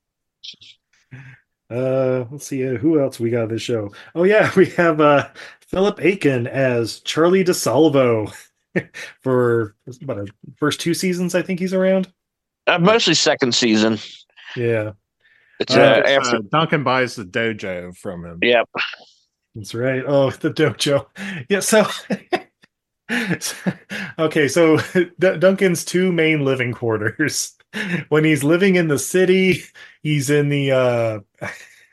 uh let's see uh, who else we got on this show oh yeah we have uh philip akin as charlie desalvo for what uh, first two seasons i think he's around Uh, mostly second season. yeah It's Uh, uh, Uh, after. Duncan buys the dojo from him. Yep. That's right. Oh, the dojo. Yeah. So, okay. So D- Duncan's two main living quarters. When he's living in the city, he's in the uh,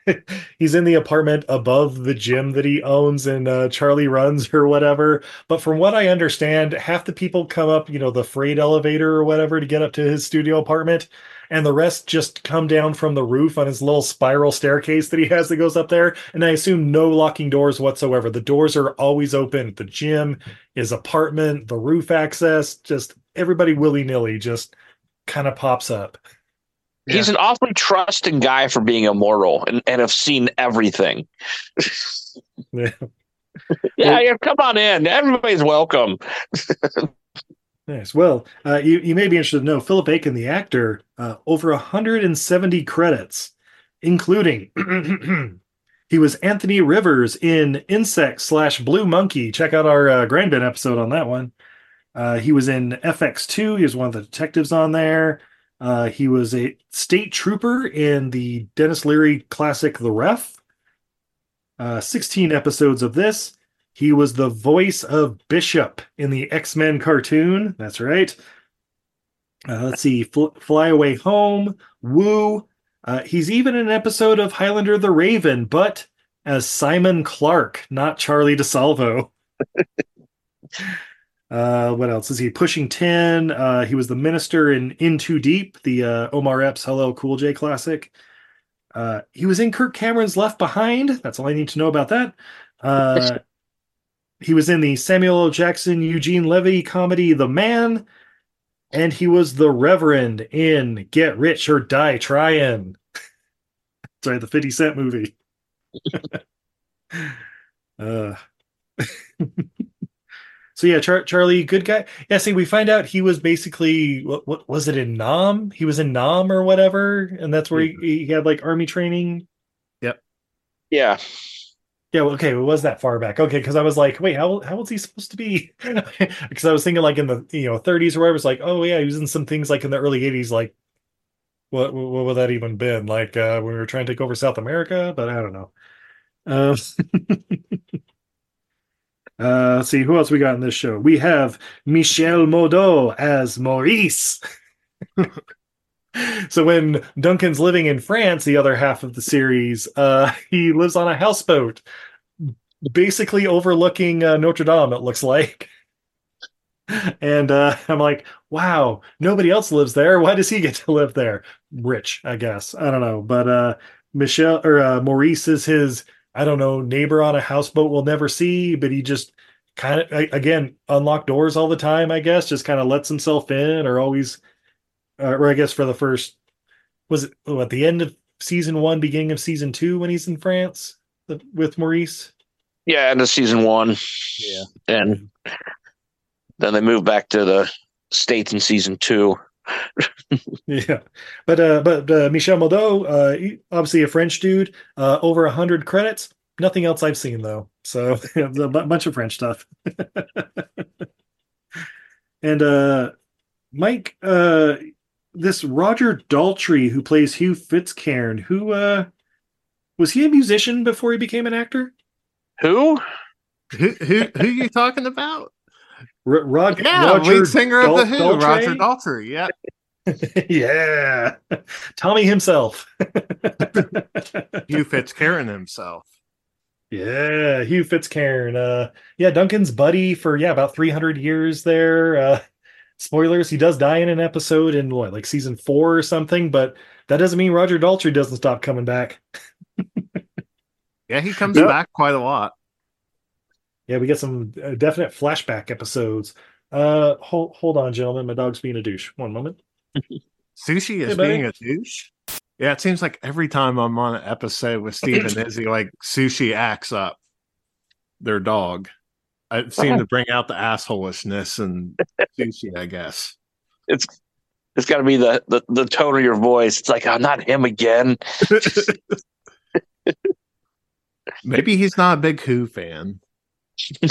he's in the apartment above the gym that he owns and uh, Charlie runs or whatever. But from what I understand, half the people come up, you know, the freight elevator or whatever to get up to his studio apartment. And the rest just come down from the roof on his little spiral staircase that he has that goes up there. And I assume no locking doors whatsoever. The doors are always open. The gym, his apartment, the roof access, just everybody willy nilly just kind of pops up. He's an awfully trusting guy for being immortal and, and have seen everything. Yeah. Yeah, yeah, come on in. Everybody's welcome. Nice. Well, uh, you, you may be interested to know Philip Akin, the actor, uh, over 170 credits, including he was Anthony Rivers in Insect slash Blue Monkey. Check out our uh, Grandbin episode on that one. Uh, he was in FX2. He was one of the detectives on there. Uh, he was a state trooper in the Denis Leary classic The Ref. Uh, 16 episodes of this. He was the voice of Bishop in the X Men cartoon. That's right. Uh, let's see, Fl- Fly Away Home, Woo. Uh, he's even in an episode of Highlander the Raven, but as Simon Clark, not Charlie DeSalvo. uh, what else is he? Pushing Tin. Uh, he was the minister in In Too Deep, the uh, Omar Epps LL Cool J classic. Uh, he was in Kirk Cameron's Left Behind. That's all I need to know about that. Uh, he was in the Samuel L. Jackson Eugene Levy comedy The Man, and he was the Reverend in Get Rich or Die Trying. Sorry, the 50 Cent movie. uh. So yeah, Char- Charlie, good guy. Yeah, see, we find out he was basically what, what was it in Nam? He was in Nam or whatever, and that's where he, he had like army training. Yep. Yeah. Yeah, well, okay, it was that far back. Okay, because I was like, wait, how how old is he supposed to be? Because I was thinking like in the you know 30s or whatever. It's like, oh yeah, he was in some things like in the early 80s. Like, what what would that even been? Like uh, when we were trying to take over South America? But I don't know. Um, Uh, let's see who else we got in this show. We have Michel Modo as Maurice. so when Duncan's living in France, the other half of the series, uh, he lives on a houseboat, basically overlooking uh, Notre Dame. It looks like. And uh, I'm like, wow, nobody else lives there. Why does he get to live there? Rich, I guess. I don't know. But uh, Michel or uh, Maurice is his, I don't know, neighbor on a houseboat we'll never see, but he just kind of, again, unlock doors all the time, I guess, just kind of lets himself in or always, uh, or I guess for the first, was it oh, at the end of season one, beginning of season two when he's in France the, with Maurice? Yeah, end of season one. Yeah. And then they moved back to the States in season two. Yeah, but uh, but uh, Michel Modo, uh, obviously a French dude, uh, over a hundred credits. Nothing else I've seen though, so a bunch of French stuff. and uh, Mike, uh, this Roger Daltrey who plays Hugh Fitzcairn, who uh, was he a musician before he became an actor? Who? Who who who you talking about? R- Rod- Yeah, Roger lead singer of the Who, Dal- Roger Daltrey? Daltrey. Yeah, yeah, Tommy himself. Hugh Fitzcairn himself. Yeah, Hugh Fitzcairn. Uh, yeah, Duncan's buddy for yeah about 300 years there. Uh, spoilers: he does die in an episode in what, like season four or something. But that doesn't mean Roger Daltrey doesn't stop coming back. Yeah, he comes Yep. back quite a lot. Yeah, we get some uh, definite flashback episodes. Uh, hold hold on, gentlemen. My dog's being a douche. One moment. Sushi is Hey, being a douche. Yeah, it seems like every time I'm on an episode with Steve and Izzy, like Sushi acts up their dog. I seem to bring out the assholishness and Sushi, I guess. It's it's got to be the, the the tone of your voice. It's like, oh, not him again. Maybe he's not a big Who fan.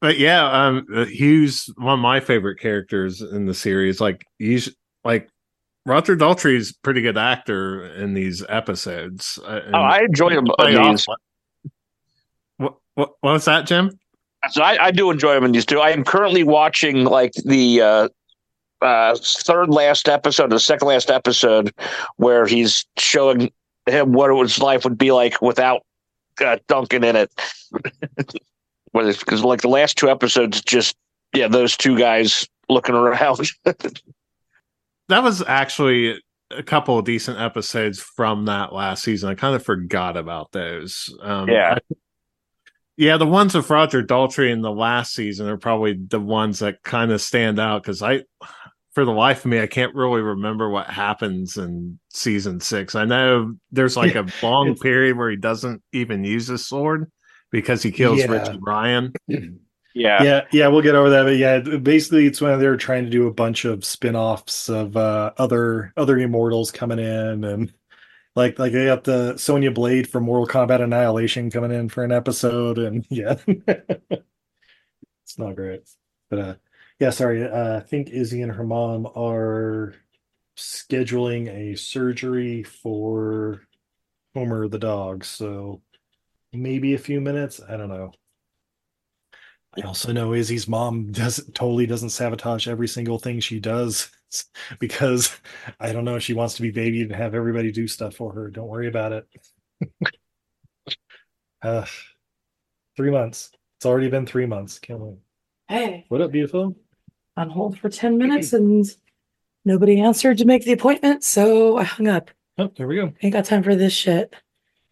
But yeah, um, uh, Hugh's one of my favorite characters in the series. Like he's like Roger Daltrey's pretty good actor in these episodes. uh, oh, I enjoy him. these. What, what what was that, Jim? So I, I do enjoy him in these two. I am currently watching like the uh, uh, third last episode, the second last episode, where he's showing him what his life would be like without uh, Duncan in it. Because like the last two episodes, just yeah, those two guys looking around. That was actually a couple of decent episodes from that last season. I kind of forgot about those. Um, Yeah. I- yeah, the ones with Roger Daltrey in the last season are probably the ones that kind of stand out because I, for the life of me, I can't really remember what happens in season six. I know there's like a long period where he doesn't even use his sword because he kills Yeah. Richard Ryan. yeah. yeah yeah we'll get over that but yeah basically it's when they're trying to do a bunch of spin-offs of uh other other immortals coming in and like like they got the sonya blade from mortal kombat annihilation coming in for an episode and yeah it's not great but uh yeah sorry uh i think izzy and her mom are scheduling a surgery for homer the dog so maybe a few minutes i don't know I also know Izzy's mom doesn't totally doesn't sabotage every single thing she does because I don't know she wants to be babied and have everybody do stuff for her. Don't worry about it. uh, three months. It's already been three months. Can't wait. Hey, What up, beautiful? On hold for 10 minutes and nobody answered to make the appointment, so I hung up. Oh, there we go. Ain't got time for this shit.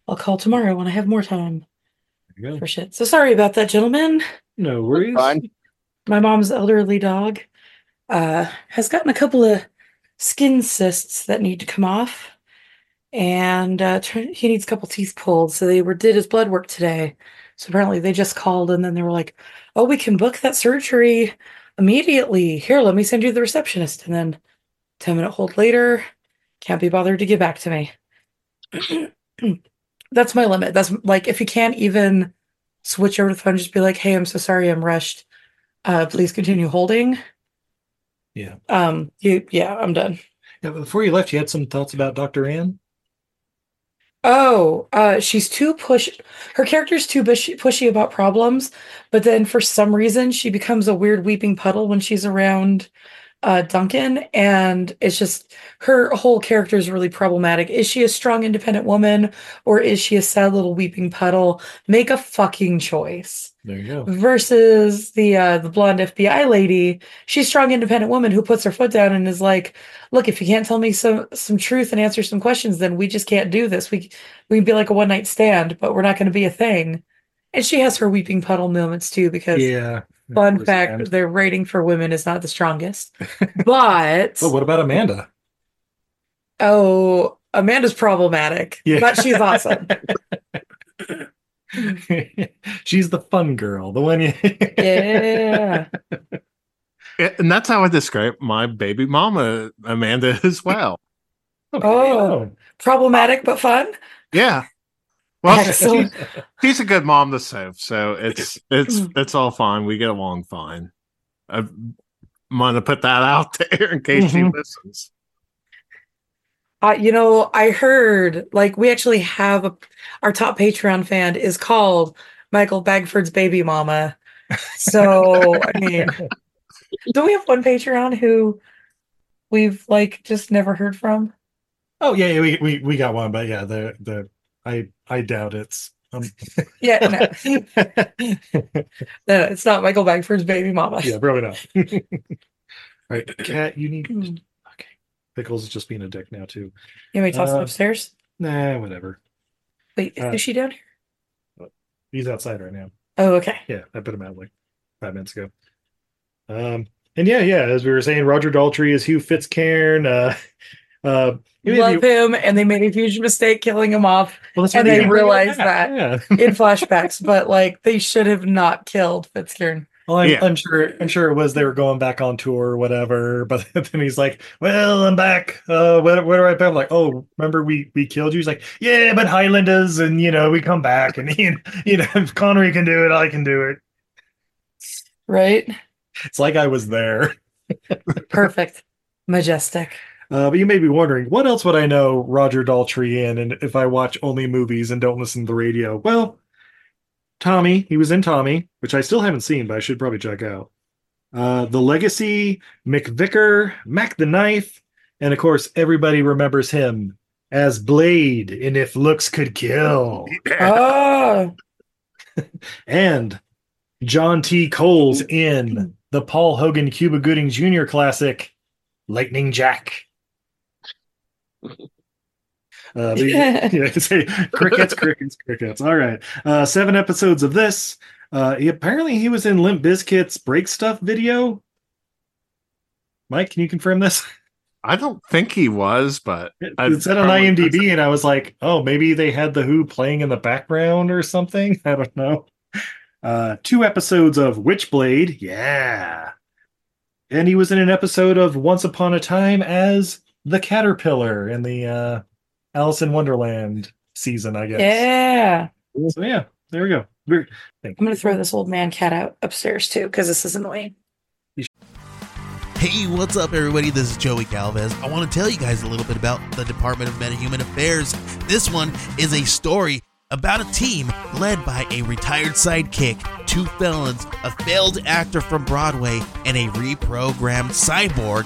I'll call tomorrow when I have more time There we for shit. So sorry about that, gentlemen. No worries. Fine. My mom's elderly dog uh, has gotten a couple of skin cysts that need to come off, and uh, tr- he needs a couple teeth pulled. So they were did his blood work today. So apparently they just called and then they were like, "Oh, we can book that surgery immediately. Here, let me send you the receptionist." And then ten minute hold later, can't be bothered to get back to me. That's my limit. That's like if you can't even switch over to the phone, just be like, "Hey, I'm so sorry, I'm rushed." uh please continue holding Yeah. um you yeah i'm done Yeah, but before you left, you had some thoughts about Dr. Ann? Oh, uh, she's too push. Her character's too pushy, about problems, but then for some reason she becomes a weird weeping puddle when she's around uh, Duncan, and it's just her whole character is really problematic. Is she a strong, independent woman, or is she a sad little weeping puddle? Make a fucking choice. There you go. Versus the uh, the blonde FBI lady, she's a strong, independent woman who puts her foot down and is like, "Look, if you can't tell me some some truth and answer some questions, then we just can't do this. We we can be like a one night stand, but we're not going to be a thing." And she has her weeping puddle moments too, because Yeah. fun fact, their rating for women is not the strongest. But But what about Amanda? oh, Amanda's problematic, Yeah. but she's awesome. She's the fun girl, the one you. yeah. Yeah, And that's how I describe my baby mama, Amanda, as well. Oh, problematic but fun. Yeah. Well, Excellent. she's, she's a good mom to save, so it's it's it's all fine. We get along fine. I want to put that out there in case she Mhm. listens. Uh, you know, I heard like we actually have a our top Patreon fan is called Michael Bagford's baby mama. So I mean, do we have one Patreon who we've like just never heard from? Oh yeah, yeah, we, we we got one, but yeah, the the I I doubt it's. Um, Yeah, no, no, it's not Michael Bagford's baby mama. yeah, probably not. All right, cat, you need. Pickles is just being a dick now too. You want me to toss it Uh, upstairs. Nah, whatever. Wait, uh, is she down here? He's outside right now. Oh, okay. Yeah, I put him out like five minutes ago. Um, and yeah, yeah, as we were saying, Roger Daltrey is Hugh Fitzcairn. Uh, uh, Love you- him, and they made a huge mistake killing him off well, that's and why they bring him realized back. that. Yeah. in flashbacks, but like they should have not killed Fitzcairn. Well, I'm, Yeah. I'm sure. I'm sure it was they were going back on tour or whatever. But then he's like, "Well, I'm back. Uh, where, where do I back?" I'm like, "Oh, remember we we killed you?" He's like, "Yeah, but Highlanders, and you know, we come back, and he, you know, if Connery can do it, I can do it." Right? It's like I was there. Perfect. Majestic. Uh, but you may be wondering, what else would I know Roger Daltrey in, and if I watch only movies and don't listen to the radio? Well, Tommy, he was in Tommy, which I still haven't seen, but I should probably check out. Uh, the Legacy, McVicar, Mack the Knife, and of course, everybody remembers him as Blade in If Looks Could Kill, Oh, and John T. Coles in the Paul Hogan Cuba Gooding Jr. classic, Lightning Jack. Uh, but yeah, yeah, say crickets, crickets, crickets. All right. Uh, seven episodes of this. Uh, he, apparently, he was in Limp Bizkit's Break Stuff video. Mike, can you confirm this? I don't think he was, but I- It said on probably- IMDb, and I was like, oh, maybe they had The Who playing in the background or something. I don't know. Uh, two episodes of Witchblade. Yeah. And he was in an episode of Once Upon a Time as the Caterpillar in the uh, Alice in Wonderland season, I guess. yeah. So, yeah, there we go. We're, I'm gonna throw this old man cat out upstairs too because this is annoying. Hey, what's up, everybody? This is Joey Galvez. I want to tell you guys a little bit about the Department of Metahuman Affairs. This one is a story about a team led by a retired sidekick, two felons, a failed actor from Broadway, and a reprogrammed cyborg.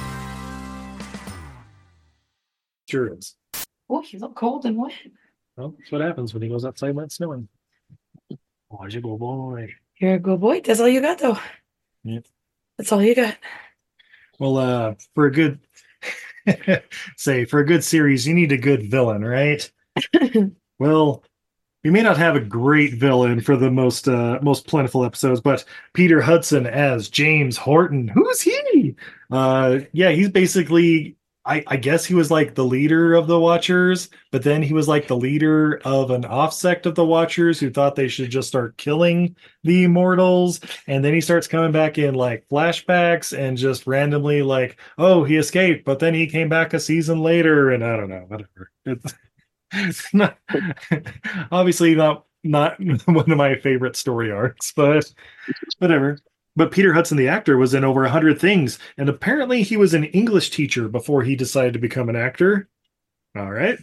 Sure is. Oh, you look cold and wet. Well, that's what happens when he goes outside when it's snowing. Oh, you go, boy. You're a good boy. That's all you got though. Yep. That's all you got. Well, uh, for a good say for a good series, you need a good villain, right? well, we may not have a great villain for the most uh, most plentiful episodes, but Peter Hudson as James Horton. Who's he? Uh, yeah, he's basically I, I guess he was like the leader of the Watchers, but then he was like the leader of an offsect of the Watchers who thought they should just start killing the immortals. And then he starts coming back in like flashbacks and just randomly like, oh, he escaped, but then he came back a season later, and I don't know, whatever. It's, it's not obviously not not one of my favorite story arcs, but whatever. But Peter Hudson, the actor, was in over 100 things, and apparently he was an English teacher before he decided to become an actor. All right.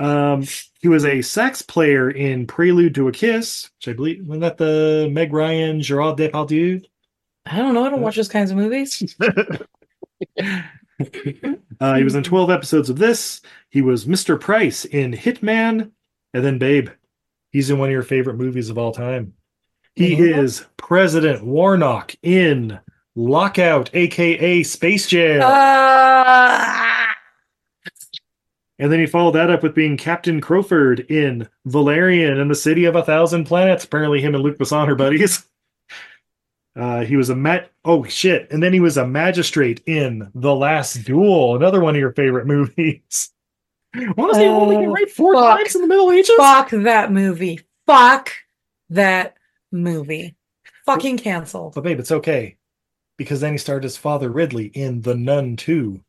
Um, he was a sax player in Prelude to a Kiss, which I believe wasn't that the Meg Ryan, Gerard Depardieu. I don't know. I don't watch those kinds of movies. Uh, he was in 12 episodes of this. He was Mr. Price in Hitman, and then Babe. He's in one of your favorite movies of all time. He Mhm. is President Warnock in Lockout, aka Space Jail. Ah! and then he followed that up with being Captain Crowford in Valerian and the City of a Thousand Planets. Apparently, him and Luc Besson are buddies. Uh, he was a mat. Oh shit! And then he was a magistrate in The Last Duel, another one of your favorite movies. Was he only Oh, right four fuck. times in the Middle Ages? Fuck that movie. Fuck that movie. Fucking cancel. But babe, it's okay because then he starred as Father Ridley in The Nun 2.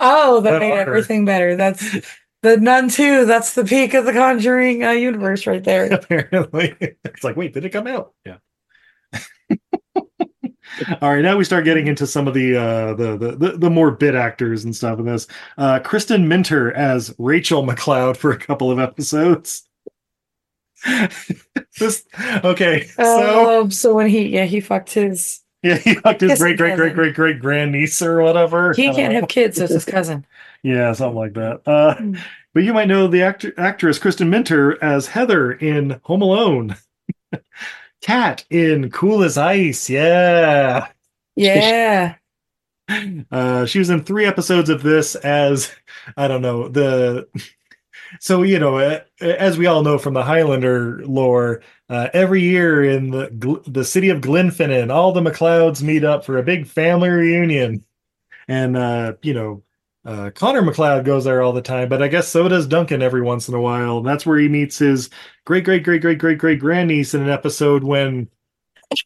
Oh, that That made fucker. everything better. That's the Nun 2. That's the peak of the Conjuring uh, universe right there. Apparently, it's like, wait, did it come out? Yeah. All right, now we start getting into some of the uh, the, the the the more bit actors and stuff in this. Uh, Kristen Minter as Rachel MacLeod for a couple of episodes. This okay, so Um, so when he, yeah, he fucked his. yeah, he fucked his great great great great great grandniece or whatever. He can't know. have kids, so it's his cousin. Yeah, something like that. Uh, Hmm. but you might know the actor, actress Kristen Minter as Heather in Home Alone. Cat in Cool as Ice. Yeah. Yeah. Uh, she was in three episodes of this as, I don't know, the. So, you know, as we all know from the Highlander lore, uh, every year in the the city of Glenfinnan, all the MacLeods meet up for a big family reunion. And, uh, you know, uh, Connor MacLeod goes there all the time, but I guess so does Duncan every once in a while. And that's where he meets his great, great, great, great, great, great grandniece in an episode when,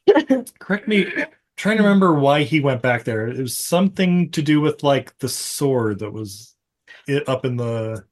correct me, trying to remember why he went back there. It was something to do with like the sword that was it up in the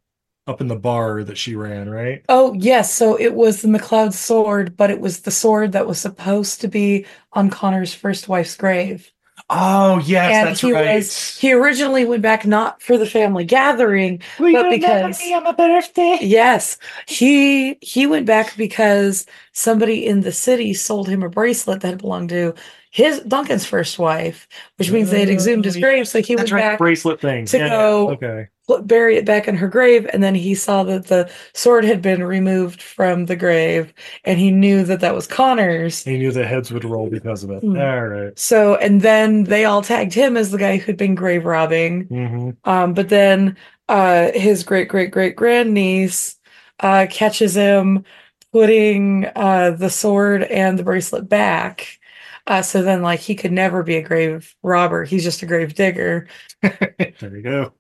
up in the bar that she ran, right? Oh, yes. So it was the MacLeod sword, but it was the sword that was supposed to be on Connor's first wife's grave. Oh yes, and that's he right. was he originally went back not for the family gathering, but because on my birthday. yes, he he went back because somebody in the city sold him a bracelet that belonged to his Duncan's first wife, which means they had exhumed his Oh, grave. So he That's went right, back bracelet thing. to Yeah, go- Okay. Put, bury it back in her grave and then he saw that the sword had been removed from the grave and he knew that that was connor's He knew the heads would roll because of it. Hmm. All right. so and then they all tagged him as the guy who'd been grave robbing Mm-hmm. um but then uh his great great great grandniece uh catches him putting uh the sword and the bracelet back uh so then like he could never be a grave robber he's just a grave digger there you go.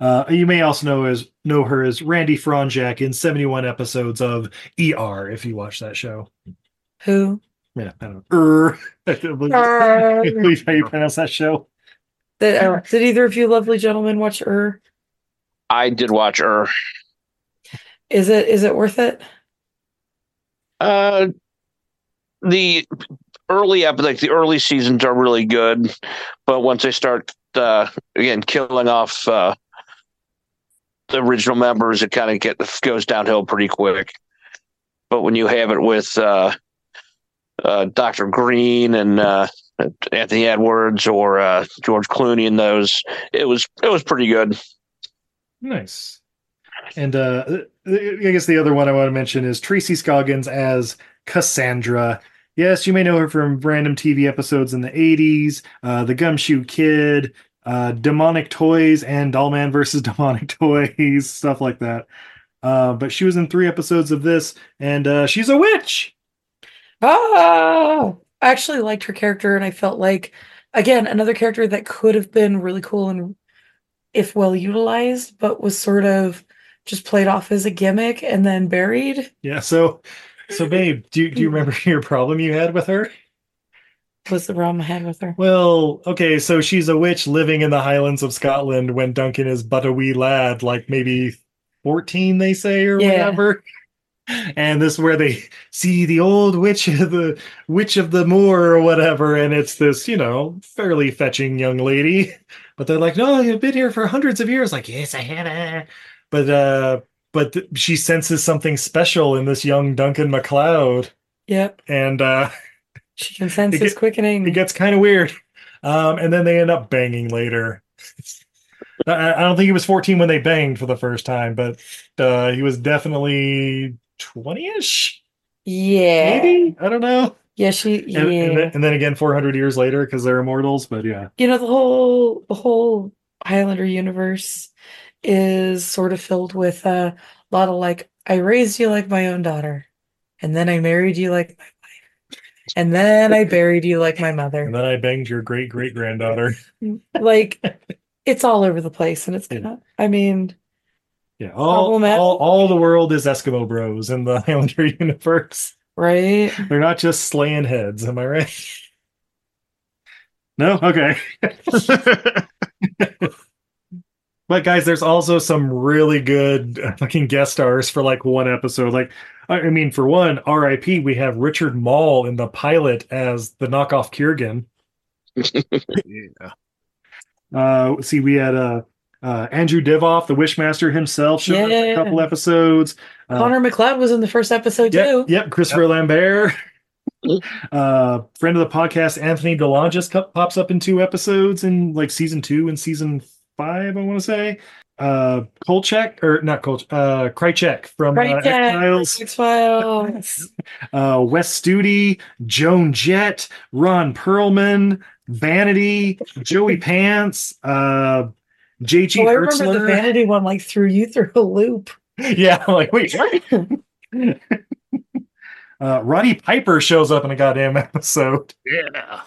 Uh, you may also know as know her as Randi Fronczak in 71 episodes of ER if you watch that show. who Yeah, I don't know. Er, I believe Er. I believe how you pronounce that show. Did, uh, did either of you lovely gentlemen watch Er? I did watch Er. Is it is it worth it? Uh, the early ep- like the early seasons are really good, but once they start uh, again killing off uh, the original members, it kind of get goes downhill pretty quick. But when you have it with uh, uh, Doctor Greene and uh, Anthony Edwards or uh, George Clooney and those, it was it was pretty good. Nice. And uh, I guess the other one I want to mention is Tracy Scoggins as Cassandra. Yes, you may know her from random TV episodes in the 80s, uh, The Gumshoe Kid, uh, Demonic Toys, and Dollman versus Demonic Toys, stuff like that. Uh, but she was in three episodes of this, and uh, she's a witch. Oh, I actually liked her character, and I felt like, again, another character that could have been really cool and if well utilized, but was sort of just played off as a gimmick and then buried. Yeah. So, so babe, do do you remember your problem you had with her? Was the problem I had with her? Well, okay, so she's a witch living in the Highlands of Scotland when Duncan is but a wee lad, like maybe 14, they say, or Yeah. whatever. And this is where they see the old witch of the witch of the moor or whatever, and it's this, you know, fairly fetching young lady. But they're like, no, you've been here for hundreds of years. Like, yes, I have. eh." But uh but th- she senses something special in this young Duncan MacLeod. Yep. And uh She can sense It his get- quickening. it gets kind of weird. Um, and then they end up banging later. I, I don't think he was 14 when they banged for the first time, but uh, he was definitely 20-ish, yeah. maybe. I don't know. Yeah, she And, yeah. and, then, and then again, 400 years later, because they're immortals. But yeah, you know the whole the whole Highlander universe is sort of filled with a lot of like I raised you like my own daughter, and then I married you like my and then I buried you like my mother. and then I banged your great great granddaughter. Like it's all over the place, and it's of I mean Yeah, all, all all the world is Eskimo Bros in the Highlander universe. right. They're not just slaying heads. Am I right? No, okay. But guys, there's also some really good fucking guest stars for like one episode. Like, I I mean, for one, R.I.P. We have Richard Moll in the pilot as the knockoff Kurgan. yeah. Uh, see, we had uh, uh, Andrew Divoff, the Wishmaster himself, showed up a couple episodes. Uh, Connor MacLeod was in the first episode Yep, too. yep. Christopher Lambert. uh, friend of the podcast, Anthony DeLongis co- pops up in two episodes in like season two and season five, I want to say. Uh, Kolchak, or not Kolchak, uh, Krycek from uh, Right, X-Files. X Files. Uh, Wes Studi, Joan Jett, Ron Perlman, Vanity, Joey Pants, uh, J.G. Oh, I remember the vanity one like threw you through a loop. Yeah, I'm like, wait, what? uh, Roddy Piper shows up in a goddamn episode. Yeah.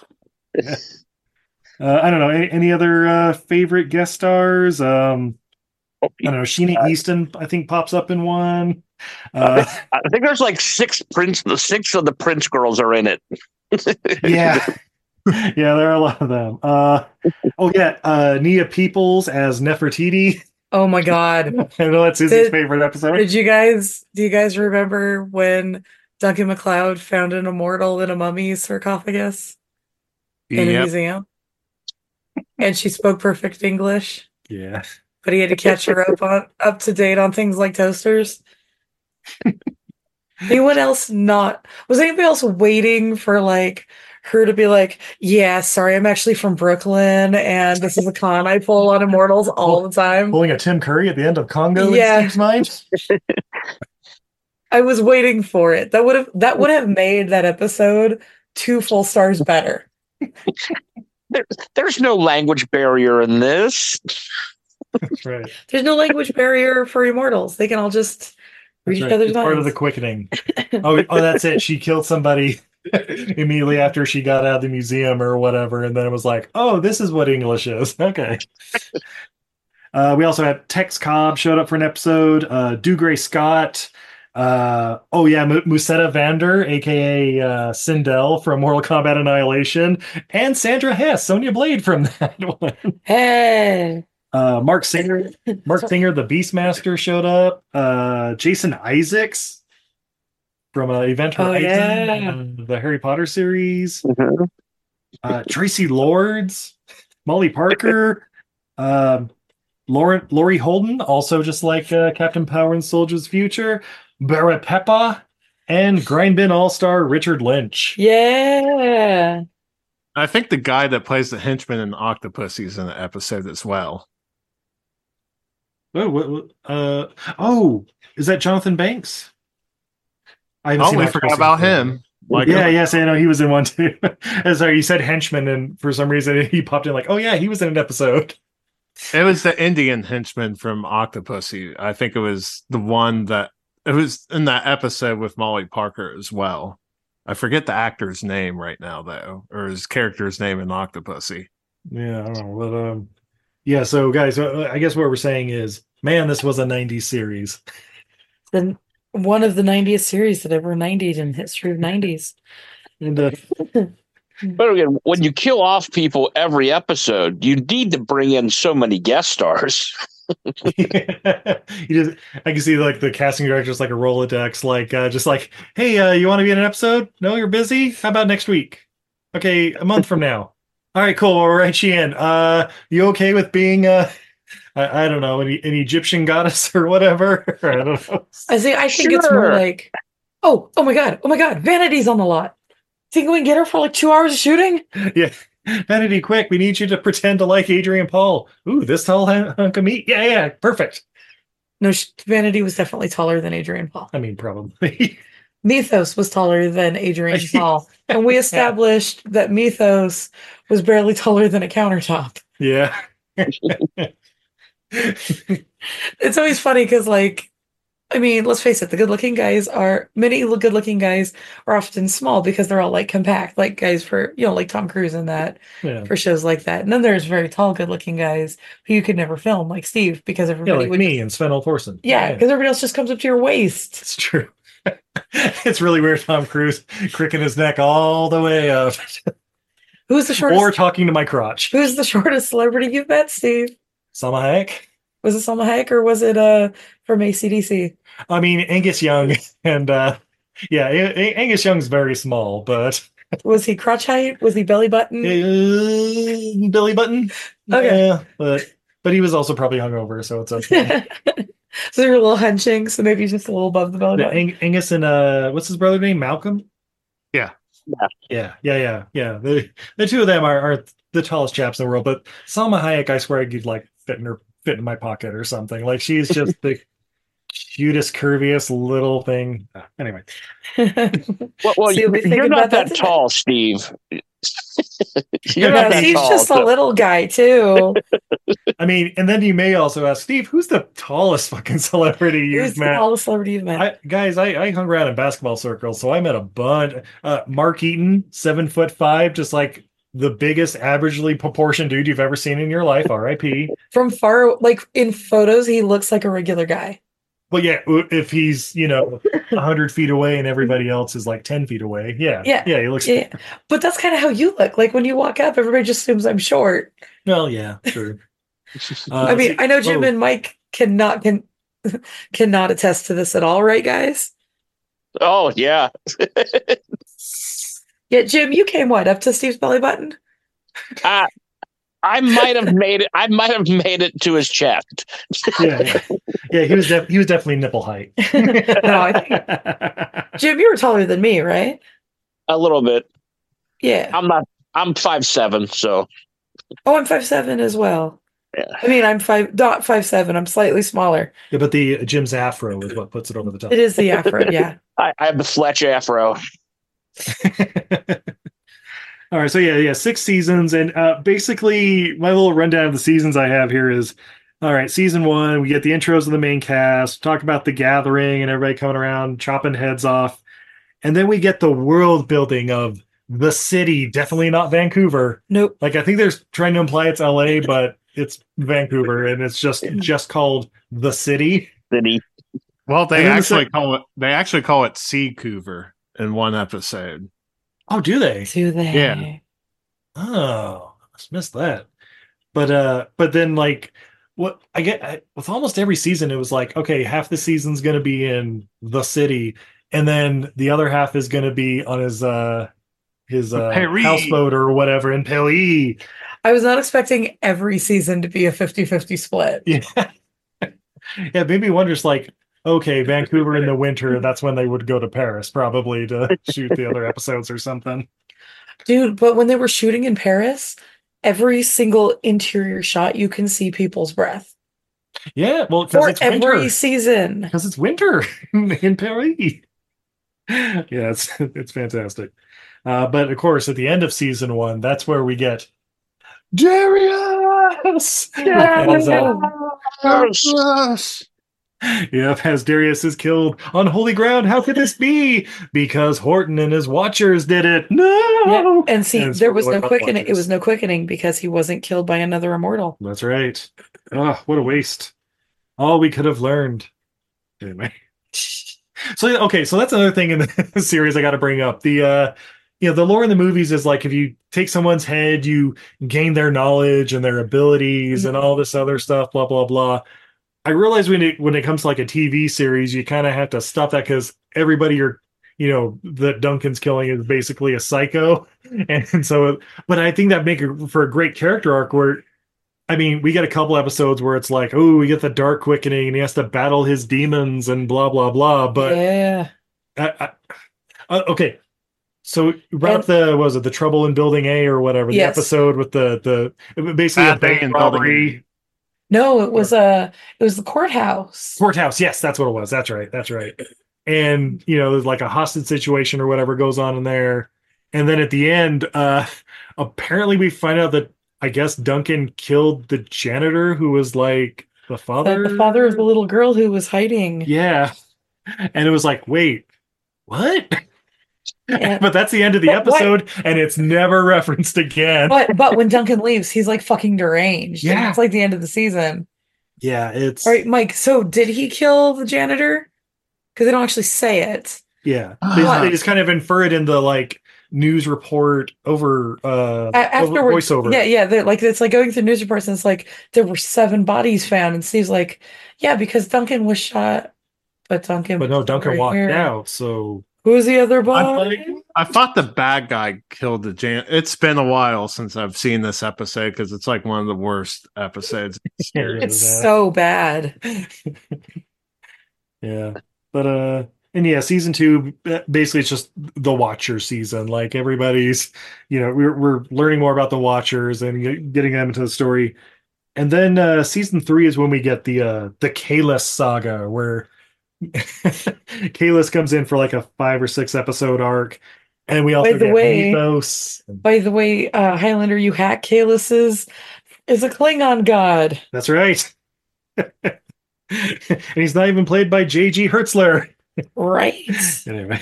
Uh, I don't know. Any, any other uh, favorite guest stars? Um, I don't know. Sheena Easton, I think, pops up in one. Uh, I think there's like six prince. The six of the Prince girls are in it. yeah. Yeah, there are a lot of them. Uh, oh, yeah. Uh, Nia Peeples as Nefertiti. Oh my god. I know that's Izzy's Did- favorite episode. Did you guys do you guys remember when Duncan MacLeod found an immortal in a mummy sarcophagus in a museum? And she spoke perfect English, Yeah. But he had to catch her up on up to date on things like toasters. Anyone else not was anybody else waiting for like her to be like, yeah, sorry, I'm actually from Brooklyn and this is a con I pull on immortals all the time. Pulling a Tim Curry at the end of Congo Yeah. in Steve's mind. I was waiting for it. That would have that would have made that episode two full stars better. There, there's no language barrier in this. That's right. There's no language barrier for immortals. They can all just read That's each right. other's It's part of the quickening. Oh, oh, that's it. She killed somebody immediately after she got out of the museum or whatever, and then it was like, oh, this is what English is. Okay. Uh, we also have Tex Cobb showed up for an episode. Uh, Dougray Scott. Uh, oh yeah, M- Musetta Vander, aka uh, Sindel from Mortal Kombat Annihilation, and Sandra Hess, Sonya Blade from that one. Hey. Uh, Marc Singer, Marc Singer, the Beastmaster showed up. Uh, Jason Isaacs from uh, Event Oh, Horizon, uh, the Harry Potter series. Uh, Traci Lords, Molly Parker, um, Lauren Laurie Holden, also just like uh, Captain Power and Soldier's Future. Barrett Peppa, and Grindbin All Star Richard Lynch. Yeah. I think the guy that plays the henchman in Octopus is in the episode as well. Oh, what, what- uh, oh, is that Jonathan Banks? I haven't Oh, seen we forgot about him. Like, yeah, yes, I know he was in one too. Sorry, you said henchman, and for some reason he popped in like, oh yeah, he was in an episode. It was the Indian henchman from Octopussy. I think it was the one that it was in that episode with Molly Parker as well. I forget the actor's name right now though, or his character's name in Octopussy. Yeah, I don't know, but um, Yeah, so guys, uh, I guess what we're saying is, man, this was a '90s series. Then one of the 90th series that ever 90'd in history of 90s. And uh, But again, when you kill off people every episode, you need to bring in so many guest stars. you just, I can see like the casting directors like a Rolodex, like uh, just like, hey, uh, you want to be in an episode? No, you're busy. How about next week? Okay, a month from now. All right, cool. We'll write you in. Uh, you okay with being uh, I, I don't know, an, an Egyptian goddess or whatever? I don't know. I see. I think it's more like, oh, oh my god, oh my god, Vanity's on the lot. Think we can get her for like two hours of shooting? Yeah. Vanity, quick, we need you to pretend to like Adrian Paul. Ooh, this tall hunk of meat. Yeah, yeah, perfect. No, Vanity was definitely taller than Adrian Paul. I mean, probably. Methos was taller than Adrian Paul, and we established that Methos was barely taller than a countertop. yeah. It's always funny because, like, I mean, let's face it, the good-looking guys are many good-looking guys are often small because they're all like compact, like guys for you know, like Tom Cruise and that yeah. for shows like that. And then there's very tall, good-looking guys who you could never film, like Steve, because Yeah, everybody like would me and Sven Thorsen. Yeah, because everybody else just comes up to your waist. It's true. it's really weird. Tom Cruise cricking his neck all the way up, Who's the shortest? or talking to my crotch. who's the shortest celebrity you've met, Steve? Salma Hayek. Was it Salma Hayek or was it uh from ACDC? I mean, Angus Young, and uh, yeah, A- A- Angus Young's very small, but Was he crotch height? Was he belly button? uh, Billy Button. Okay. Yeah, but but he was also probably hungover, so it's okay. so you're a little hunching, so maybe just a little above the belly button. Ang- Angus and uh, what's his brother name? Malcolm. Yeah. Yeah. Yeah, yeah, yeah, yeah. The the two of them are, are the tallest chaps in the world. But Salma Hayek, I swear, I could like fit in her fit in my pocket or something. Like she's just the cutest, curviest little thing. Uh, Anyway, Well, well See, we you're, think you're not that that today. tall, Steve. you're Yeah, not he's tall. just a little guy too. I mean, and then you may also ask Steve, who's the tallest fucking celebrity you've the met? tallest celebrity you've met? I, guys, I, I hung around in basketball circles, so I met a bunch. Uh, Mark Eaton, seven foot five, just like the biggest averagely proportioned dude you've ever seen in your life. R.I.P. From far, like in photos, he looks like a regular guy. But yeah, if he's you know hundred feet away and everybody else is like ten feet away, yeah, Yeah, yeah, he looks. Yeah, but that's kind of how you look. Like when you walk up, everybody just assumes I'm short. Well, yeah, sure. Uh, I mean, I know Jim oh, and Mike cannot can cannot attest to this at all, right, guys? Oh yeah. Yeah, Jim, you came what up to Steve's belly button? I, I might have made it. I might have made it to his chest. yeah, yeah, yeah. He was def- he was definitely nipple height. no, I think Jim, you were taller than me, right? A little bit. Yeah. I'm not. I'm five seven. So Oh, I'm five seven as well. Yeah. I mean, I'm five not five seven. I'm slightly smaller. Yeah, but the Jim's afro is what puts it over the top. It is the afro, yeah. I, I have the Fletch afro. All right, so yeah, yeah, six seasons, and uh, basically my little rundown of the seasons I have here is, all right, season one, we get the intros of the main cast, talk about the gathering and everybody coming around chopping heads off, and then we get the world building of the city, definitely not Vancouver. Nope. Like I think they're trying to imply it's L.A., but it's Vancouver, and it's just just called the city. City. Well, they And then the actually call it they actually call it Seacouver in one episode. Oh, do they? Do they? Yeah. Oh, I must miss that. But uh, but then like what I get I, with almost every season, it was like okay, half the season's going to be in the city, and then the other half is going to be on his uh his uh Paris. houseboat or whatever in Paris. I was not expecting every season to be a 50-50 split. Yeah, yeah. Made me wonder. Just like okay, Vancouver in the winter, that's when they would go to Paris probably to shoot the other episodes or something. Dude, but when they were shooting in Paris, every single interior shot you can see people's breath. Yeah, well, because For it's every winter. season. because it's winter in Paris. yeah, it's it's fantastic. Uh, but of course, at the end of season one, that's where we get Darius. Yeah. As, uh, Yes. Yep, as Darius is killed on holy ground. How could this be? Because Horton and his watchers did it. No. Yeah, and see, And there was no quickening. It was no quickening because he wasn't killed by another immortal. That's right. Ah, what a waste. All we could have learned. Anyway. So okay, so that's another thing in the series I got to bring up. The uh you know, the lore in the movies is like if you take someone's head, you gain their knowledge and their abilities and all this other stuff, blah blah blah. I realize when it when it comes to like a TV series, you kind of have to stop that because everybody you're you know that Duncan's killing is basically a psycho, and so but I think that make it for a great character arc where I mean, we get a couple episodes where it's like, oh, we get the dark quickening and he has to battle his demons and blah blah blah. But yeah, I, I, uh, okay, so wrap the what was it the trouble in building A or whatever the episode with the the basically Bad a bank Day robbery no, it was uh it was the courthouse. courthouse. Yes, that's what it was. That's right. That's right. And you know, there's like a hostage situation or whatever goes on in there. And then at the end, uh apparently we find out that I guess Duncan killed the janitor who was like the The, father. the father of the little girl who was hiding. Yeah. And it was like, wait, what? Yeah. but that's the end of the But what- episode, and it's never referenced again. But but when Duncan leaves, he's like fucking deranged. Yeah. it's like the end of the season. yeah, it's All right, Mike. So did he kill the janitor? Because they don't actually say it. yeah. They, Ah. they just kind of infer it in the like news report over uh A- over afterwards, voiceover. yeah, yeah. Like it's like going through news reports, and it's like there were seven bodies found, and Steve's like, yeah, because Duncan was shot, but Duncan. But no, Duncan over walked here. out, so Who's the other I, body? I thought the bad guy killed the jan. It's been a while since I've seen this episode because it's like one of the worst episodes. the. It's so bad. yeah. But uh and yeah, season two uh, basically it's just the Watcher season. Like everybody's, you know, we're we're learning more about the Watchers and getting them into the story. And then uh season three is when we get the uh the Kalas saga, where Kalas comes in for like a five or six episode arc, and we also By the get way- Methos. By the way, uh, Highlander, you hack Kalas is is a Klingon god. That's right. and he's not even played by J.G. Hertzler. Right. anyway.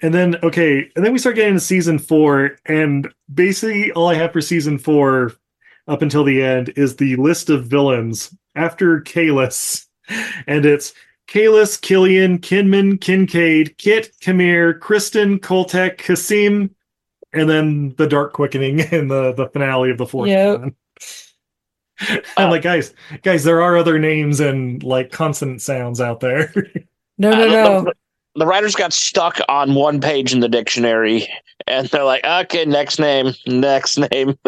and then okay, and then we start getting into season four, and basically all I have for season four up until the end is the list of villains after Kalas. And it's Kalas, Killian, Kinman, Kincaid, Kit, Kamir, Kristen, Koltek, Kasim, and then the Dark Quickening in the, the finale of the fourth Yep. one. I'm like, guys, guys, there are other names and like consonant sounds out there. No, Uh, no, the- no. The writers got stuck on one page in the dictionary, and they're like, "Okay, next name, next name."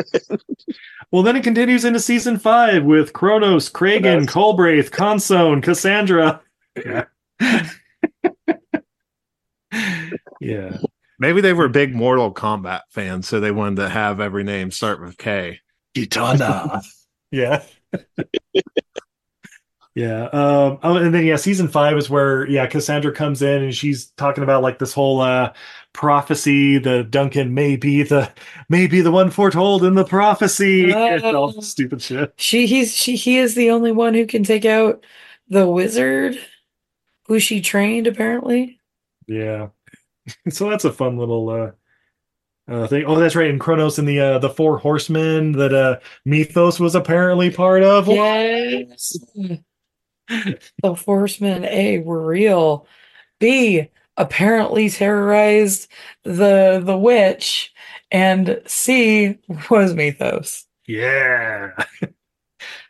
Well, then it continues into season five with Kronos, Kragan, Colbraith, Consone, Cassandra. Yeah. yeah. Maybe they were big Mortal Kombat fans, so they wanted to have every name start with K. Kitana. yeah. yeah. Um, oh, and then yeah, season five is where yeah, Cassandra comes in and she's talking about like this whole uh prophecy the Duncan may be the may be the one foretold in the prophecy. and all stupid shit. She he's she he is the only one who can take out the wizard who she trained apparently. Yeah. so that's a fun little uh uh thing. Oh, that's right. And Kronos and the uh the four horsemen that uh Methos was apparently part of. Yes. the horsemen A were real. B apparently terrorized the the witch and C was Methos. Yeah.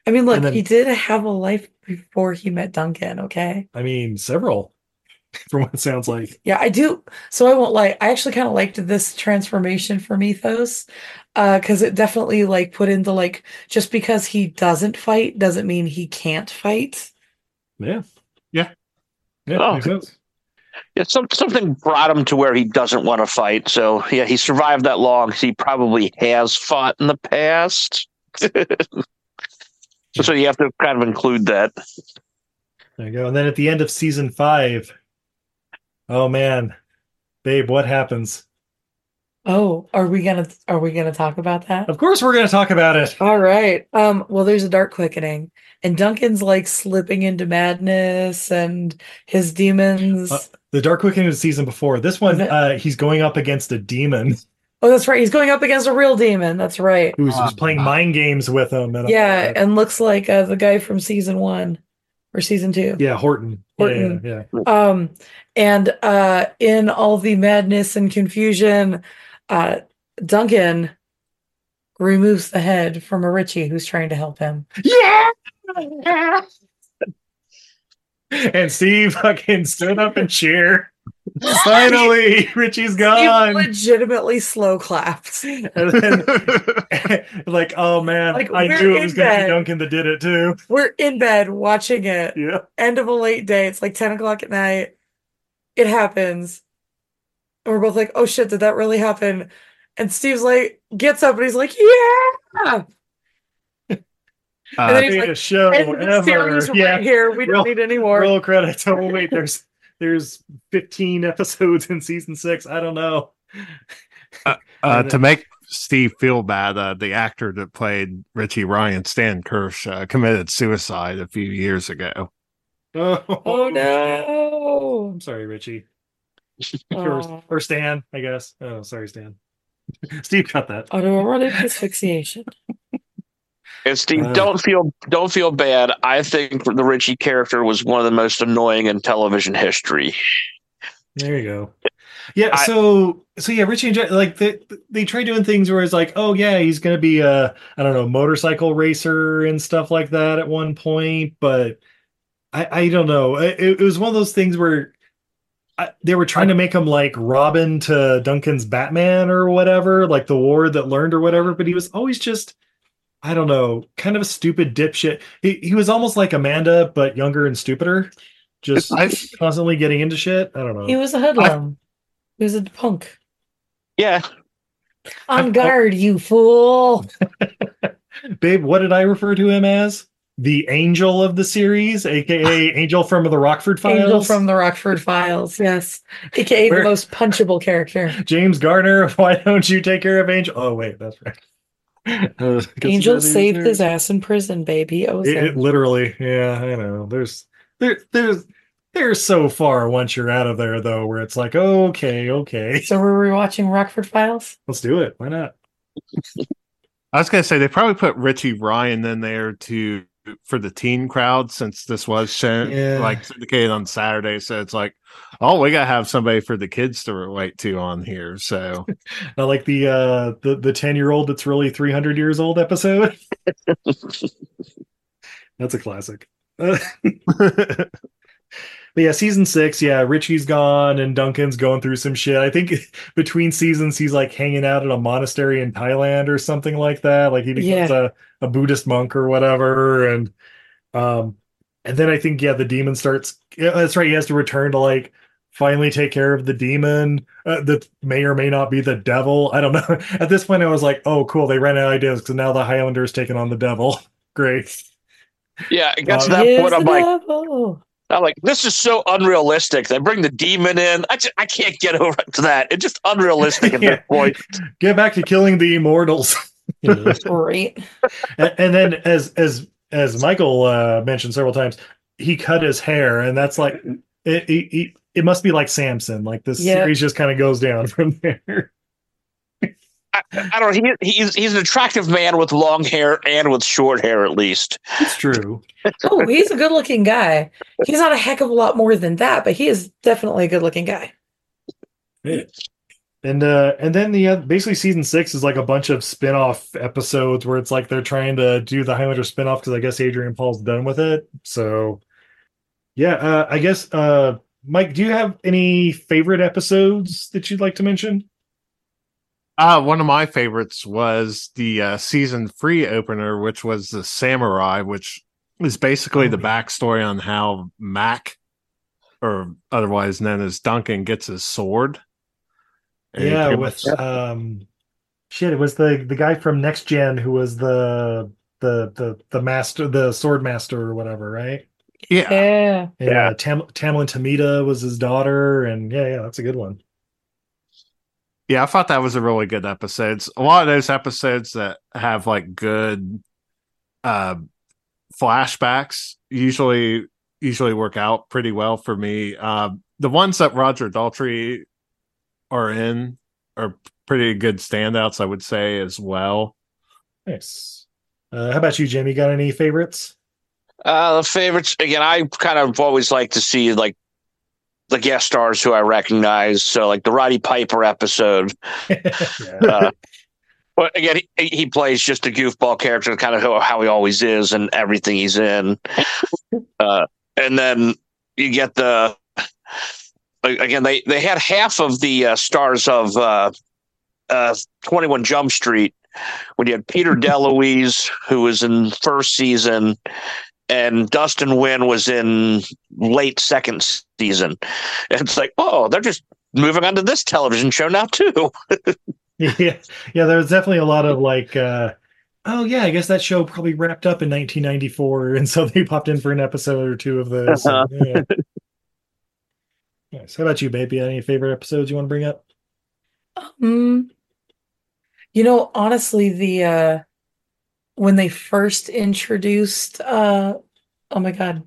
I mean look, then- he did have a life before he met Duncan, okay? I mean, several from what it sounds like. Yeah, I do. So I won't lie. I actually kind of liked this transformation for Methos, uh, because it definitely like put into like just because he doesn't fight doesn't mean he can't fight. Yeah. Yeah. Yeah, Oh. makes sense. Yeah, some, something brought him to where he doesn't want to fight. So yeah, he survived that long. He probably has fought in the past. so you have to kind of include that. There you go. And then at the end of season five, oh man, babe, what happens? Oh, are we gonna are we gonna talk about that? Of course, we're going to talk about it. All right. Um, well, there's a dark quickening, and Duncan's like slipping into madness, and his demons. Uh, The Dark Quickening was season before. This one, Okay. uh, he's going up against a demon oh, that's right. He's going up against a real demon. That's right. who's, who's playing mind games with him. And, Yeah, uh, and looks like uh, the guy from season one or season two. yeah, Horton. Yeah, Horton. Yeah, yeah. Um, and uh, in all the madness and confusion, uh, Duncan removes the head from a Richie who's trying to help him. Yeah. And Steve fucking stood up and cheered. Finally, Richie's gone. legitimately slow claps. And then, like, oh man, Like, I knew it was going to be Duncan that did it too. We're in bed watching it. Yeah. End of a late day. It's like 10 o'clock at night. It happens. And we're both like, oh shit, did that really happen? And Steve's like, gets up and he's like, yeah. Uh, then he's like, show And the series ever. Yeah. right here. We don't Roll- need any more. Roll credits. Oh wait, there's there's 15 episodes in season six. I don't know. uh, to make Steve feel bad, uh, the actor that played Richie Ryan, Stan Kirsch, uh, committed suicide a few years ago. Oh, Oh no. I'm sorry, Richie. Or, Oh. or Stan, I guess. Oh, sorry, Stan. Steve cut that. Autoerotic asphyxiation. And Steve, Uh. don't feel don't feel bad. I think the Richie character was one of the most annoying in television history. There you go. Yeah, I- so so yeah, Richie and Jack, like they they try doing things where it's like, oh yeah, he's gonna be a I don't know motorcycle racer and stuff like that at one point, but I I don't know. It, it was one of those things where I, they were trying to make him like Robin to Duncan's Batman or whatever, like the war that learned or whatever, but he was always just I don't know, kind of a stupid dipshit. He he was almost like Amanda, but younger and stupider, just I, constantly getting into shit. I don't know. He was a hoodlum. He was a punk. Yeah, On guard, you fool. Babe, what did I refer to him as? The angel of the series, aka Angel from the Rockford Files. Angel from the Rockford Files. Yes. AKA Where- the most punchable character. James Garner. Why don't you take care of Angel? Oh wait, that's right. Angel saved these his ass in prison, baby. He owes It, it literally, yeah, I know. There's there there's there's so far once you're out of there though, where it's like, okay, okay, So we're rewatching Rockford Files? let's do it. Why not? I was gonna say they probably put Richie Ryan in there to for the teen crowd since this was shown Yeah. like syndicated on Saturday. So it's like, oh, we gotta have somebody for the kids to relate to on here. So Not like the uh the the ten year old that's really three hundred years old episode. That's a classic. But yeah, season six, yeah, Richie's gone and Duncan's going through some shit. I think between seasons he's like hanging out at a monastery in Thailand or something like that. Like he becomes a, a Buddhist monk or whatever. And um and then I think yeah, the demon starts yeah, that's right, he has to return to like finally take care of the demon uh, that may or may not be the devil. I don't know. At this point I was like, oh cool, they ran out of ideas because now the Highlander's taking on the devil. Great. yeah. It gets to that point. I'm the like, devil. I'm like, this is so unrealistic. They bring the demon in. I just, I can't get over to that. It's just unrealistic at Yeah. this point. Get back to killing the immortals. Great. and, and then as as as Michael uh, mentioned several times, he cut his hair, and that's like it. It, it, it must be like Samson. Like this Yeah. series just kind of goes down from there. I, I don't know. He, he's he's an attractive man with long hair and with short hair, at least. It's true. Oh, he's a good looking guy. He's not a heck of a lot more than that, but he is definitely a good looking guy. And uh and then the uh, basically season six is like a bunch of spin-off episodes where it's like they're trying to do the Highlander spin-off because I guess Adrian Paul's done with it. So yeah, uh I guess uh Mike, do you have any favorite episodes that you'd like to mention? Uh one of my favorites was the uh season three opener, which was the samurai, which is basically Oh, the backstory on how Mac or otherwise known as Duncan gets his sword. And yeah, with much- um shit, it was the the guy from Next Gen who was the the the the master the sword master or whatever, right? yeah. Yeah. And, Yeah. uh, Tam- Tamlyn Tomita was his daughter, and yeah, yeah, that's a good one. Yeah, I thought that was a really good episode. It's a lot of those episodes that have like good uh flashbacks usually usually work out pretty well for me. Um the ones that Roger Daltrey are in are pretty good standouts, I would say, as well. Nice. Uh, how about you, Jim? You got any favorites? Uh, the favorites again. I kind of always like to see like the guest stars who I recognize. So like the Roddy Piper episode. uh, but again, he, he plays just a goofball character, kind of how, how he always is, and everything he's in. Uh, and then you get the again they they had half of the uh, stars of uh, uh, 21 Jump Street when you had Peter DeLuise who was in first season and Dustin Nguyen was in late second season. It's like, oh, they're just moving on to this television show now too. yeah, yeah. There was definitely a lot of like, uh, oh yeah, I guess that show probably wrapped up in 1994, and so they popped in for an episode or two of this. Uh-huh. Yeah. Nice. How about you, baby? Any favorite episodes you want to bring up? Um, you know, honestly, the uh when they first introduced uh oh my god.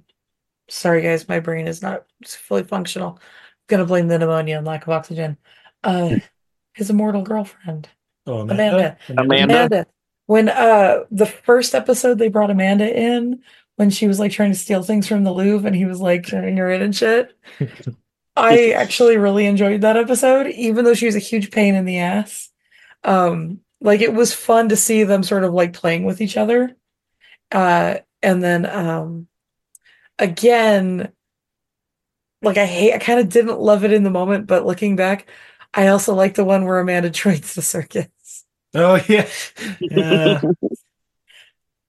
Sorry guys, my brain is not fully functional. I'm gonna blame the pneumonia and lack of oxygen. Uh his immortal girlfriend. Oh, Amanda. Amanda. Amanda. When uh the first episode they brought Amanda in when she was like trying to steal things from the Louvre and he was like turning her in and shit. I actually really enjoyed that episode, even though she was a huge pain in the ass. Um, like it was fun to see them sort of like playing with each other. Uh, and then um, again, like I hate, I kind of didn't love it in the moment, but looking back, I also like the one where Amanda joins the circus. Oh yeah, yeah,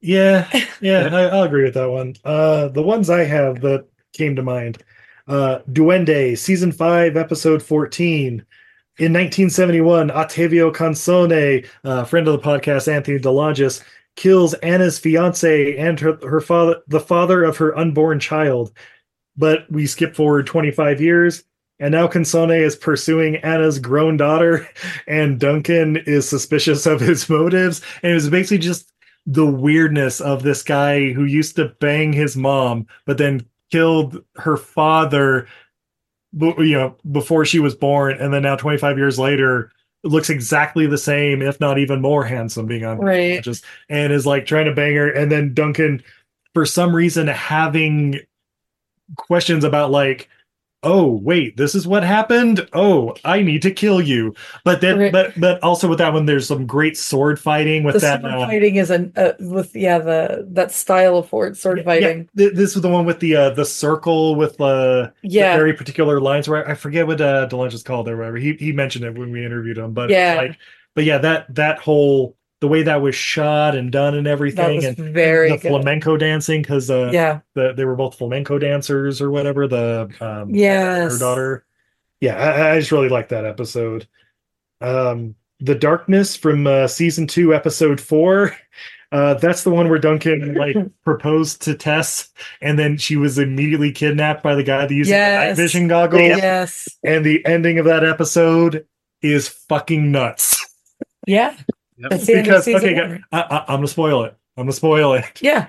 yeah, yeah. I, I'll agree with that one. Uh, the ones I have that came to mind: uh, Duende, season five, episode fourteen. In 1971, Ottavio Consone, uh, friend of the podcast, Anthony DeLongis, kills Anna's fiance and her, her father, the father of her unborn child. But we skip forward 25 years, and now Consone is pursuing Anna's grown daughter, and Duncan is suspicious of his motives. And it was basically just the weirdness of this guy who used to bang his mom, but then killed her father, you know, before she was born, and then now 25 years later looks exactly the same, if not even more handsome, being on Right. just and is like trying to bang her, and then Duncan, for some reason, having questions about like oh wait this is what happened oh i need to kill you but then Right. but but also with that one there's some great sword fighting with the that sword uh, fighting is an uh, with yeah the that style of sword sword yeah, fighting. th- this was the one with the uh the circle with uh Yeah. the very particular lines where I forget what uh DeLongis called or whatever. He he mentioned it when we interviewed him, but Yeah. like but yeah, that that whole the way that was shot and done and everything and very the good. flamenco dancing because uh yeah. the, they were both flamenco dancers or whatever the um Yes. her daughter yeah I, I just really like that episode um the darkness from uh season two episode four uh that's the one where duncan like proposed to tess and then she was immediately kidnapped by the guy that used Yes. night vision goggles Yes. and the ending of that episode is fucking nuts Yeah. Yep. That's the end of because season okay one. I, I, i'm gonna spoil it i'm gonna spoil it Yeah.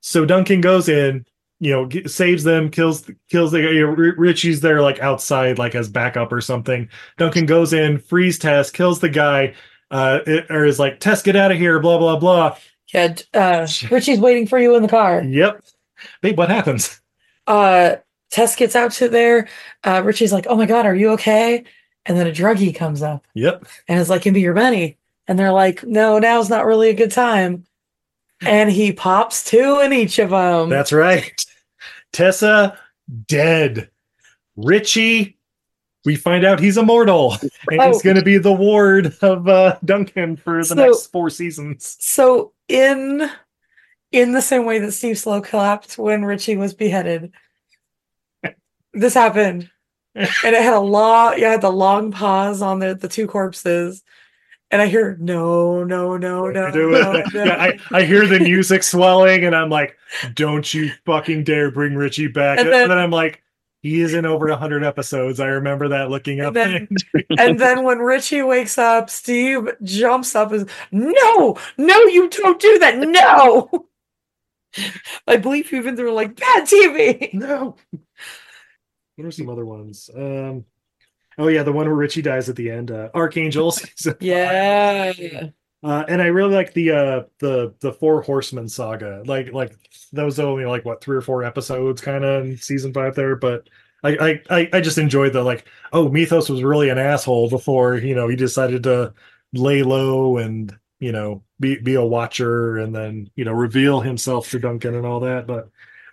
so Duncan goes in, you know, g- saves them, kills kills the you know, R- Richie's there like outside, like as backup or something. Duncan goes in, frees Tess, kills the guy, uh, it, or is like, Tess, get out of here, blah blah blah. Yeah. Uh, Richie's waiting for you in the car. Yep. Babe, what happens? Uh, Tess gets out to there. Uh, Richie's like, "Oh my god, are you okay?" And then a druggie comes up Yep. and is like, "Give me your money." And they're like, "No, now's not really a good time." And he pops two in each of them. That's right. Tessa dead. Richie, we find out he's immortal, and Oh. he's going to be the ward of uh, Duncan for the So- next four seasons. So in in the same way that Steve Slow collapsed when Richie was beheaded, this happened, and it had a long, yeah, had the long pause on the the two corpses, and I hear no, no, no, no, no, no. Yeah, I, I hear the music swelling, and I'm like, "Don't you fucking dare bring Richie back!" And And then- then, I'm like, He is in over hundred episodes. I remember that looking up. then- And then when Richie wakes up, Steve jumps up and no, no, you don't do that. No. I believe even they're like bad TV. no. What are some other ones? Um, oh yeah, the one where Richie dies at the end. Uh, Archangel. season five. Yeah. Uh, and I really like the uh the the Four Horsemen saga. Like like that was only like what three or four episodes kind of in season five there, but I, I I just enjoyed the like oh Methos was really an asshole before you know he decided to lay low and you know be be a watcher and then you know reveal himself to Duncan and all that. But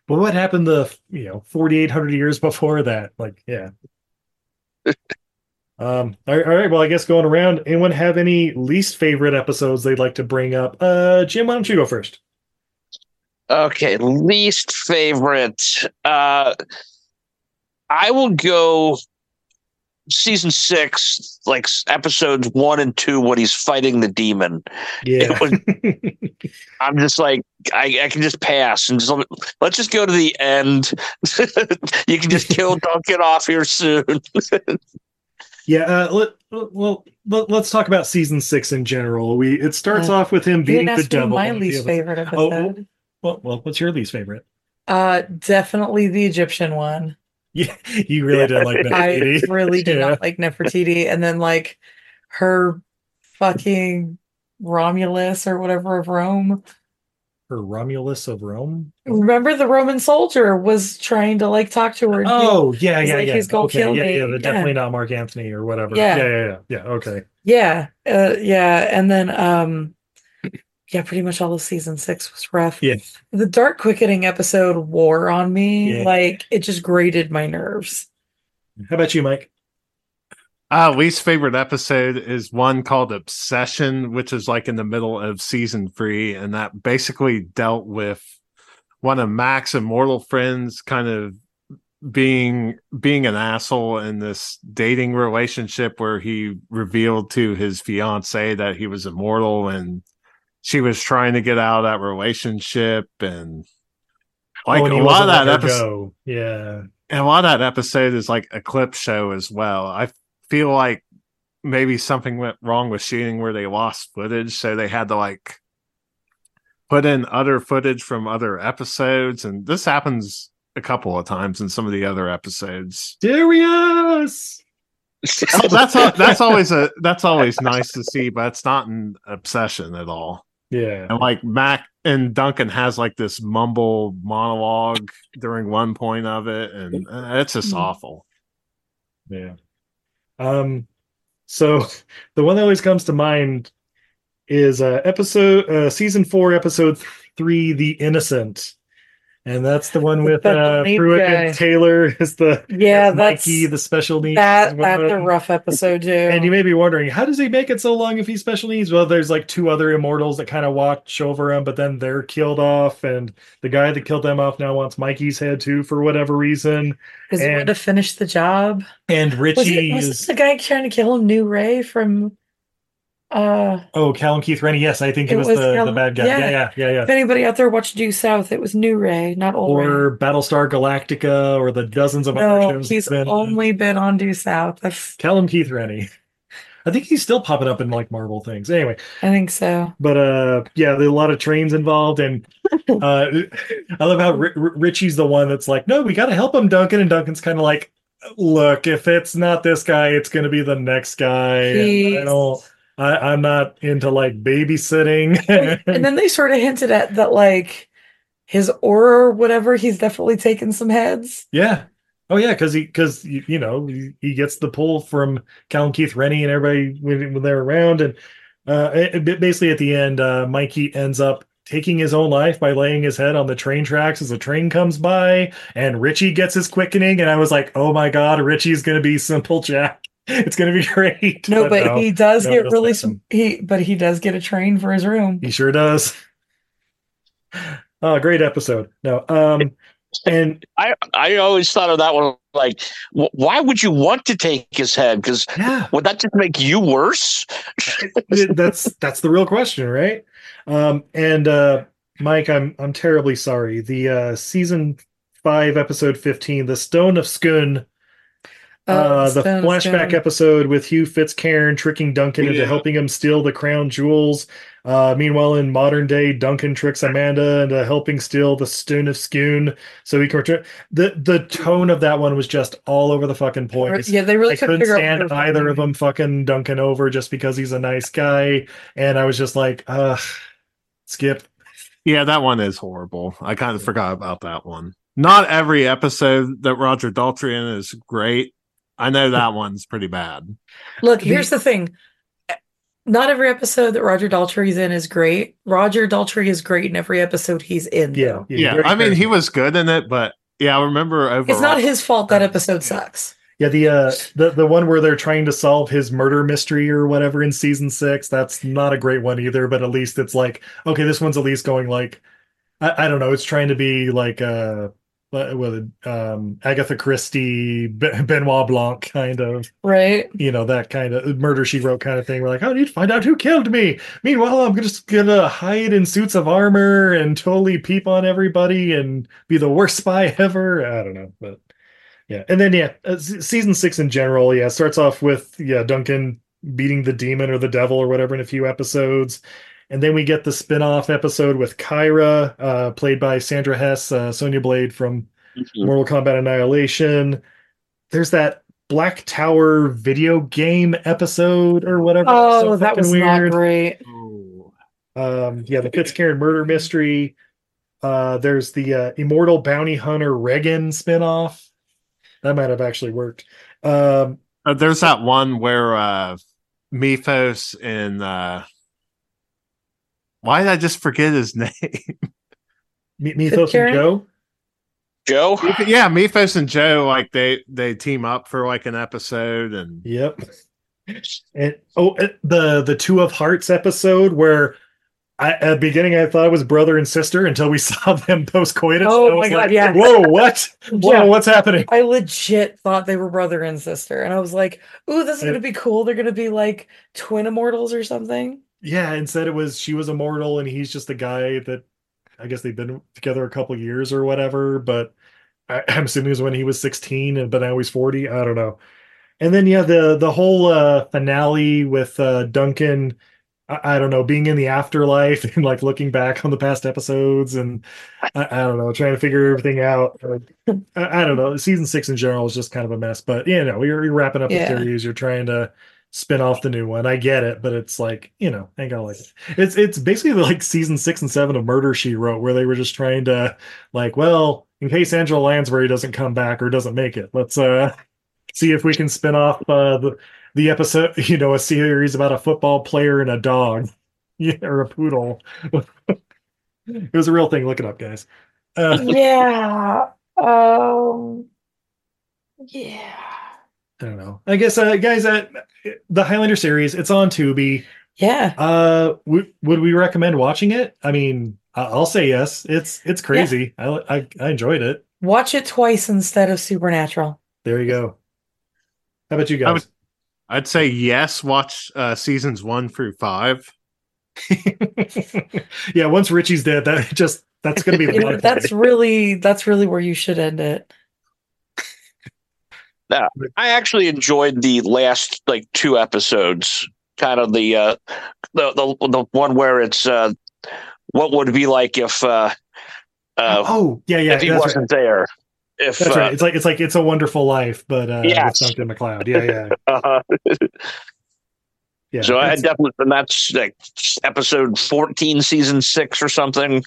but what happened the you know forty eight hundred years before that? Like yeah. Um, all right, all right, well, I guess going around, anyone have any least favorite episodes they'd like to bring up? Uh, Jim, why don't you go first? Okay, least favorite. Uh I will go season six, like episodes one and two, when he's fighting the demon. Yeah. I'm just like, I, I can just pass and just let- let's just go to the end. you can just kill Duncan off here soon. yeah, uh, let, well, let, let's talk about season six in general. We it starts Uh, off with him You being the ask devil. my in the least episode. favorite Oh, episode. well, well, what's your least favorite? Uh, definitely the Egyptian one. Yeah, you really didn't like that. I really did Yeah. not like Nefertiti, and then like her fucking Romulus or whatever of Rome. Her Romulus of Rome. Remember the Roman soldier was trying to like talk to her. Oh yeah, He's yeah, like, yeah. he's gonna okay, kill yeah, me. yeah, Yeah. definitely not Mark Anthony or whatever. Yeah. yeah, yeah, yeah. yeah okay. yeah, uh, yeah, and then um, yeah, pretty much all of season six was rough. Yeah. The Dark Quickening episode wore on me. Yeah. Like it just grated my nerves. How about you, Mike? Uh, least favorite episode is one called Obsession, which is like in the middle of season three, and that basically dealt with one of Mac's immortal friends kind of being being an asshole in this dating relationship where he revealed to his fiance that he was immortal and she was trying to get out of that relationship and like oh, and a lot of that episode. Yeah. and a lot of that episode is like a clip show as well. I feel like maybe something went wrong with shooting where they lost footage, so they had to like put in other footage from other episodes, and this happens a couple of times in some of the other episodes. Darius. Oh, that's that's always a that's always nice to see, but it's not an obsession at all. Yeah. And like Mac and Duncan has like this mumble monologue during one point of it, and uh, it's just Mhm. awful. Yeah. Um so the one that always comes to mind is uh episode uh season 4 episode 3 The Innocent. And that's the one with uh Pruitt guy. and Taylor is the Yeah, that's Mikey, the special needs. that that's a rough episode too. And you may be wondering, how does he make it so long if he's special needs? Well, there's like two other immortals that kind of watch over him, but then they're killed off, and the guy that killed them off now wants Mikey's head too for whatever reason. Because he wanted to finish the job. And Was Richie it, was is the guy trying to kill him, New Ray from uh oh Callum Keith Rennie. Yes, I think he It was, was the, the bad guy. yeah. Yeah, yeah, yeah, yeah. if anybody out there watched Due South, it was New Ray, not Old Ray. Or Battlestar Galactica, or the dozens of other No, shows. he's been only been on Due South. That's Callum Keith Rennie. I think he's still popping up in like Marvel things. Anyway, I think so. but uh yeah there's a lot of trains involved and uh i love how R- R- richie's the one that's like no we got to help him duncan and duncan's kind of like look if it's not this guy it's going to be the next guy i don't I, i'm not into like babysitting. And then they sort of hinted at that like his aura or whatever, he's definitely taken some heads. yeah. Oh yeah because he because you, you know he, he gets the pull from Callum Keith Rennie and everybody when, when they're around. And uh it- it- basically at the end uh Mikey ends up taking his own life by laying his head on the train tracks as a train comes by. And Richie gets his quickening. And I was like oh my god Richie's gonna be simple Jack it's gonna be great No, but no, he does no, get really happen. he but he does get a train for his room. he sure does oh great episode no um and I I always thought of that one like, why would you want to take his head? Because yeah would that just make you worse? that's that's the real question, right? Um, and uh, Mike, I'm I'm terribly sorry. The uh, season five, episode fifteen, the Stone of Scone. Uh, the Stone, flashback Stone. episode with Hugh Fitzcairn tricking Duncan into Yeah. helping him steal the crown jewels. Uh, meanwhile, in modern day, Duncan tricks Amanda into helping steal the Stone of Scone so he can return. The the tone of that one was just all over the fucking place. Yeah, they really I couldn't couldn't out stand either of them fucking Duncan over just because he's a nice guy, and I was just like, ugh, skip. Yeah, that one is horrible. I kind of forgot about that one. Not every episode that Roger Daltrey in is great. I know that one's pretty bad. Look, here's the thing. Not every episode that Roger Daltrey's in is great. Roger Daltrey is great in every episode he's in. Yeah, though. Yeah, I mean, he was good in it, but yeah, I remember overall. It's not his fault that episode sucks. Yeah, the uh the the one where they're trying to solve his murder mystery or whatever in season six. That's not a great one either, but at least it's like okay, this one's at least going like I, I don't know. It's trying to be like uh what, um Agatha Christie, Benoit Blanc kind of Right? you know that kind of murder she wrote kind of thing. We're like, I need to find out who killed me. Meanwhile, I'm just gonna hide in suits of armor and totally peep on everybody and be the worst spy ever. I don't know, but yeah. And then yeah, uh, season six in general, yeah, starts off with yeah Duncan beating the demon or the devil or whatever in a few episodes. And then we get the spin-off episode with Kyra, uh, played by Sandra Hess, uh, Sonya Blade from Mortal Kombat Annihilation. There's that Black Tower video game episode or whatever. Oh, So that fucking was not great. Um, yeah, the Fitzcairn murder mystery. Uh, there's the uh, Immortal Bounty Hunter Regan spinoff. That might have actually worked. Um, Uh, there's that one where uh Methos and uh why did I just forget his name? Me- Methos and Joe. Joe. yeah, Methos and Joe like they they team up for like an episode and Yep. And oh, uh, the the Two of Hearts episode where I, at the beginning I thought it was brother and sister until we saw them post coitus. Oh my God, like, yeah. Whoa, what? Whoa, Yeah. what's happening? I legit thought they were brother and sister. And I was like, ooh, this is going to be cool. They're going to be like twin immortals or something. Yeah, instead it was she was immortal and he's just a guy that I guess they've been together a couple years or whatever, but I, I'm assuming it was when he was 16 and but now he's 40. I don't know. And then yeah, the the whole uh finale with uh Duncan I, I don't know, being in the afterlife and like looking back on the past episodes and I, I don't know, trying to figure everything out. Uh, I, I don't know. Season six in general is just kind of a mess, but you know, you're, you're wrapping up Yeah. the series, you're trying to spin off the new one. I get it, but it's like, you know, I gotta like it. It's it's basically like season six and seven of Murder She Wrote, where they were just trying to like, well, in case Angela Lansbury doesn't come back or doesn't make it, let's uh see if we can spin off uh the the episode, you know, a series about a football player and a dog. Yeah, or a poodle. it was a real thing. Look it up, guys. Uh, yeah. Um, yeah. I don't know. I guess, uh, guys, uh, the Highlander series, it's on Tubi. Yeah. Uh, w- would we recommend watching it? I mean, I- I'll say yes. It's it's crazy. I, I I enjoyed it. Watch it twice instead of Supernatural. There you go. How about you I guys? would- I'd say yes, watch uh seasons one through five. yeah, once Richie's dead, that just that's gonna be the You know, that's really that's really where you should end it. I actually enjoyed the last like two episodes. Kind of the uh the the, the one where it's uh what would it be like if uh uh oh yeah, yeah, if he wasn't right. there. If That's uh, right. It's like it's like it's a wonderful life, but uh, Yes. MacLeod. Yeah, yeah, uh, yeah. so I definitely and that's like episode fourteen, season six or something.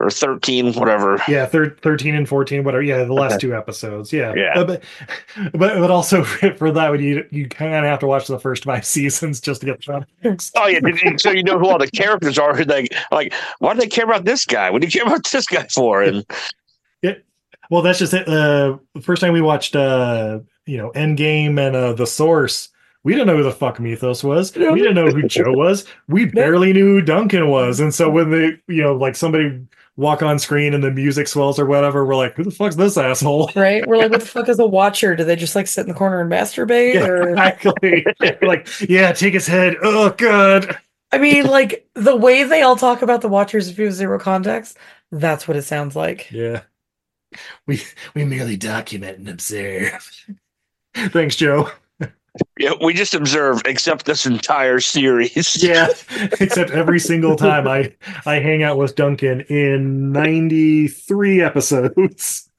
Or thirteen, whatever. yeah, thir- thirteen and fourteen, whatever. Yeah, the last two episodes. Yeah, Yeah. Uh, but but but also for that one, you you kind of have to watch the first five seasons just to get the context. Oh yeah, so you know who all the characters are. Like, like, why do they care about this guy? What do you care about this guy for? And Well, that's just it. Uh, the first time we watched, uh, you know, Endgame and uh, The Source, we didn't know who the fuck Methos was. We didn't know who Joe was. We barely knew who Duncan was. And so when they, you know, like somebody walk on screen and the music swells or whatever, we're like, who the fuck's this asshole? Right? We're like, what the fuck is a watcher? Do they just like sit in the corner and masturbate? Yeah, Or exactly. like, yeah, take his head. Oh, God. I mean, like the way they all talk about the watchers if you have zero context, that's what it sounds like. Yeah. we we merely document and observe. Thanks, Joe. Yeah, we just observe, except this entire series. Yeah, except every single time I I hang out with Duncan in 93 episodes.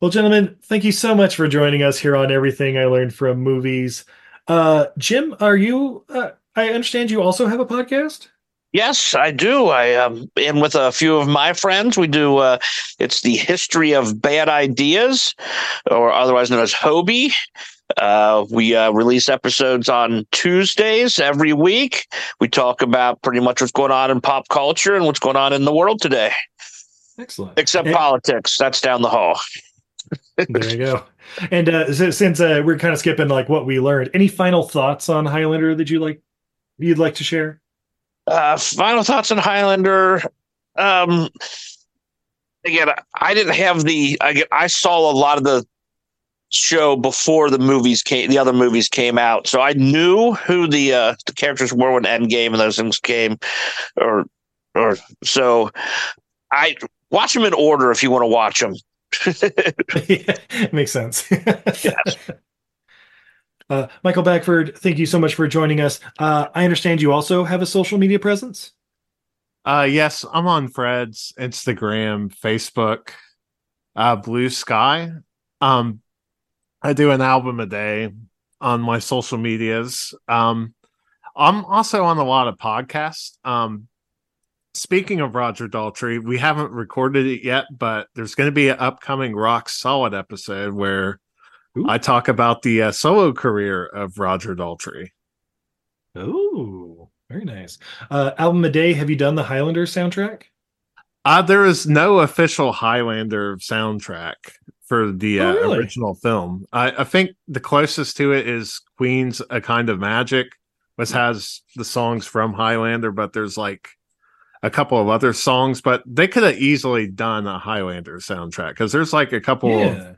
well, gentlemen, thank you so much for joining us here on Everything I Learned from Movies. Uh, Jim, are you? Uh, I understand you also have a podcast. Yes, I do. I um, am with a few of my friends. We do. Uh, it's the history of bad ideas, or otherwise known as Hobie. Uh, we uh, release episodes on Tuesdays every week. We talk about pretty much what's going on in pop culture and what's going on in the world today, Excellent. except And- politics. That's down the hall. there you go. And uh, si- since uh, we're kind of skipping like what we learned, any final thoughts on Highlander that you like you'd like to share? Uh, final thoughts on Highlander. Um, again, I didn't have the. I get. I saw a lot of the show before the movies came. The other movies came out, so I knew who the uh, the characters were when Endgame and those things came, or or so. I watch them in order if you want to watch them. yeah, makes sense. uh, Michael Bagford, thank you so much for joining us. Uh, I understand you also have a social media presence. Uh yes, I'm on Threads Instagram, Facebook, uh Blue Sky. Um I do an album a day on my social medias. Um I'm also on a lot of podcasts. Um speaking of Roger Daltrey, we haven't recorded it yet, but there's going to be an upcoming Rock Solid episode where Ooh. I talk about the uh, solo career of Roger Daltrey. Oh, very nice. Uh, album a day. Have you done the Highlander soundtrack? Uh, there is no official Highlander soundtrack for the Oh, uh, really? original film. I, I think the closest to it is Queen's A Kind of Magic, which has the songs from Highlander, but there's like a couple of other songs, but they could have easily done a Highlander soundtrack because there's like a couple. Yeah.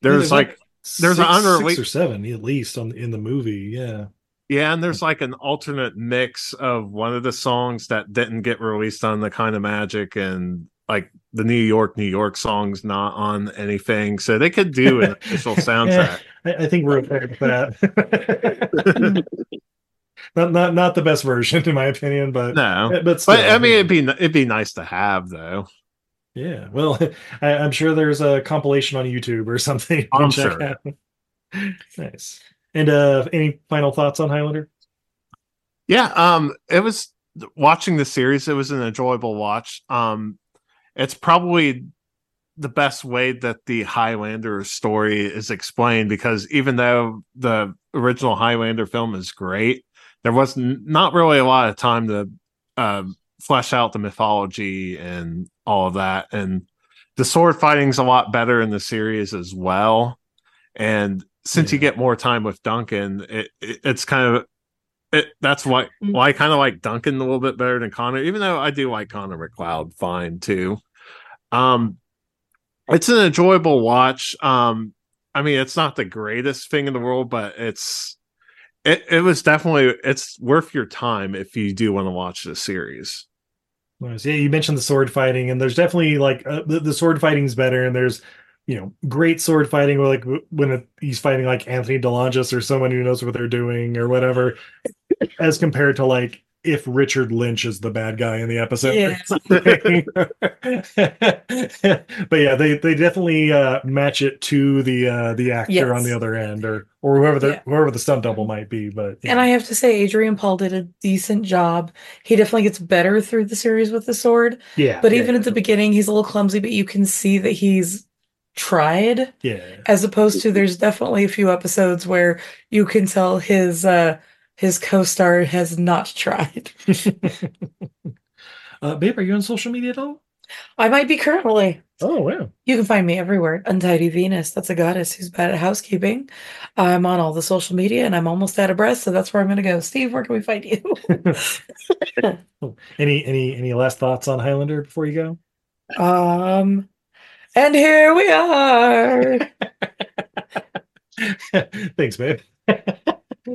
There's Yeah, like there's an six, unrele- six or seven at least on in the movie. Yeah. Yeah, and there's like an alternate mix of one of the songs that didn't get released on the kind of magic and like the New York, New York songs not on anything. So they could do an official soundtrack. I, I think we're okay with that. not not not the best version in my opinion, but No. but, But I mean it'd be it'd be nice to have though. Yeah. Well, I, I'm sure there's a compilation on YouTube or something. I'm sure. out. nice. And uh, any final thoughts on Highlander? Yeah, um it was watching the series, it was an enjoyable watch. Um it's probably the best way that the Highlander story is explained because even though the original Highlander film is great, there was not really a lot of time to um, flesh out the mythology and all of that. And the sword fighting's a lot better in the series as well. And since you get more time with Duncan, it, it it's kind of it, that's why why I kind of like Duncan a little bit better than Connor, even though I do like Connor MacLeod fine too. Um, it's an enjoyable watch. Um, I mean, it's not the greatest thing in the world, but it's it, it was definitely it's worth your time if you do want to watch the series. Nice. Yeah, you mentioned the sword fighting, and there's definitely like uh, the, the sword fighting's better, and there's you know great sword fighting where like when he's fighting like Anthony DeLongis or someone who knows what they're doing or whatever, as compared to like if Richard Lynch is the bad guy in the episode. Yeah. but yeah, they they definitely uh, match it to the uh, the actor Yes. on the other end or or whoever the Yeah. whoever the stunt double might be. But And I have to say, Adrian Paul did a decent job. He definitely gets better through the series with the sword. yeah, But yeah, even at the beginning, he's a little clumsy, but you can see that he's tried. yeah. As opposed to there's definitely a few episodes where you can tell his uh his co-star has not tried. uh, babe, are you on social media at all? I might be currently. Oh wow. You can find me everywhere. Untidy Venus. That's a goddess who's bad at housekeeping. I'm on all the social media and I'm almost out of breath, so that's where I'm gonna go. Steve, where can we find you? Any any any last thoughts on Highlander before you go? um and here we are. Thanks, babe.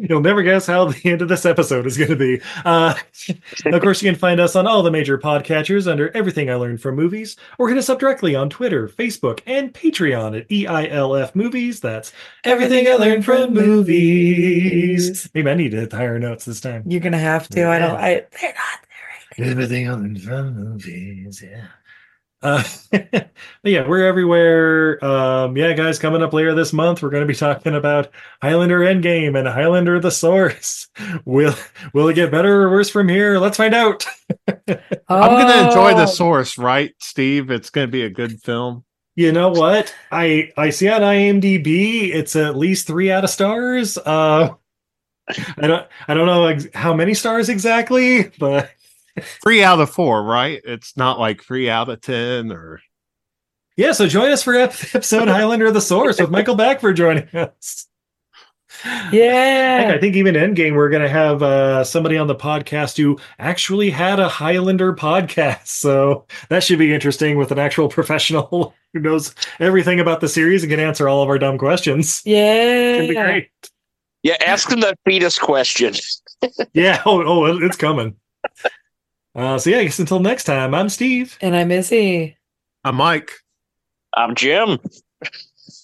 You'll never guess how the end of this episode is going to be. Uh, of course, you can find us on all the major podcatchers under Everything I Learned from Movies, or hit us up directly on Twitter, Facebook, and Patreon at EILF Movies. That's Everything I Learned from Movies. Maybe I need to hit the higher notes this time. You're gonna have to. I don't. I. They're not. There right Everything I Learned from Movies. Yeah. Uh, but yeah, we're everywhere. Um, yeah, guys, coming up later this month, we're going to be talking about Highlander Endgame and Highlander the Source. Will will it get better or worse from here? Let's find out. I'm going to enjoy the Oh. source, right, Steve? It's going to be a good film. You know what? I I see on IMDb it's at least three out of stars. Uh, I don't I don't know ex- how many stars exactly, but Three out of four, right? It's not like three out of ten or yeah. So join us for episode Highlander of the Source with Michael Bagford joining us. Heck, Yeah. I think even Endgame, we're going to have uh, somebody on the podcast who actually had a Highlander podcast. So that should be interesting with an actual professional who knows everything about the series and can answer all of our dumb questions. Yeah. It'd be great. Yeah, ask them the fetus question. Yeah. Oh, oh, it's coming. Uh, so yeah, I guess until next time, I'm Steve, And I'm Izzy. I'm Mike. I'm Jim.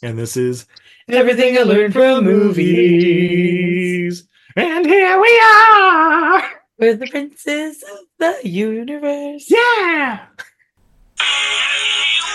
and this is Everything I learned from movies. And here we are. We're the princes of the universe. Yeah. Thank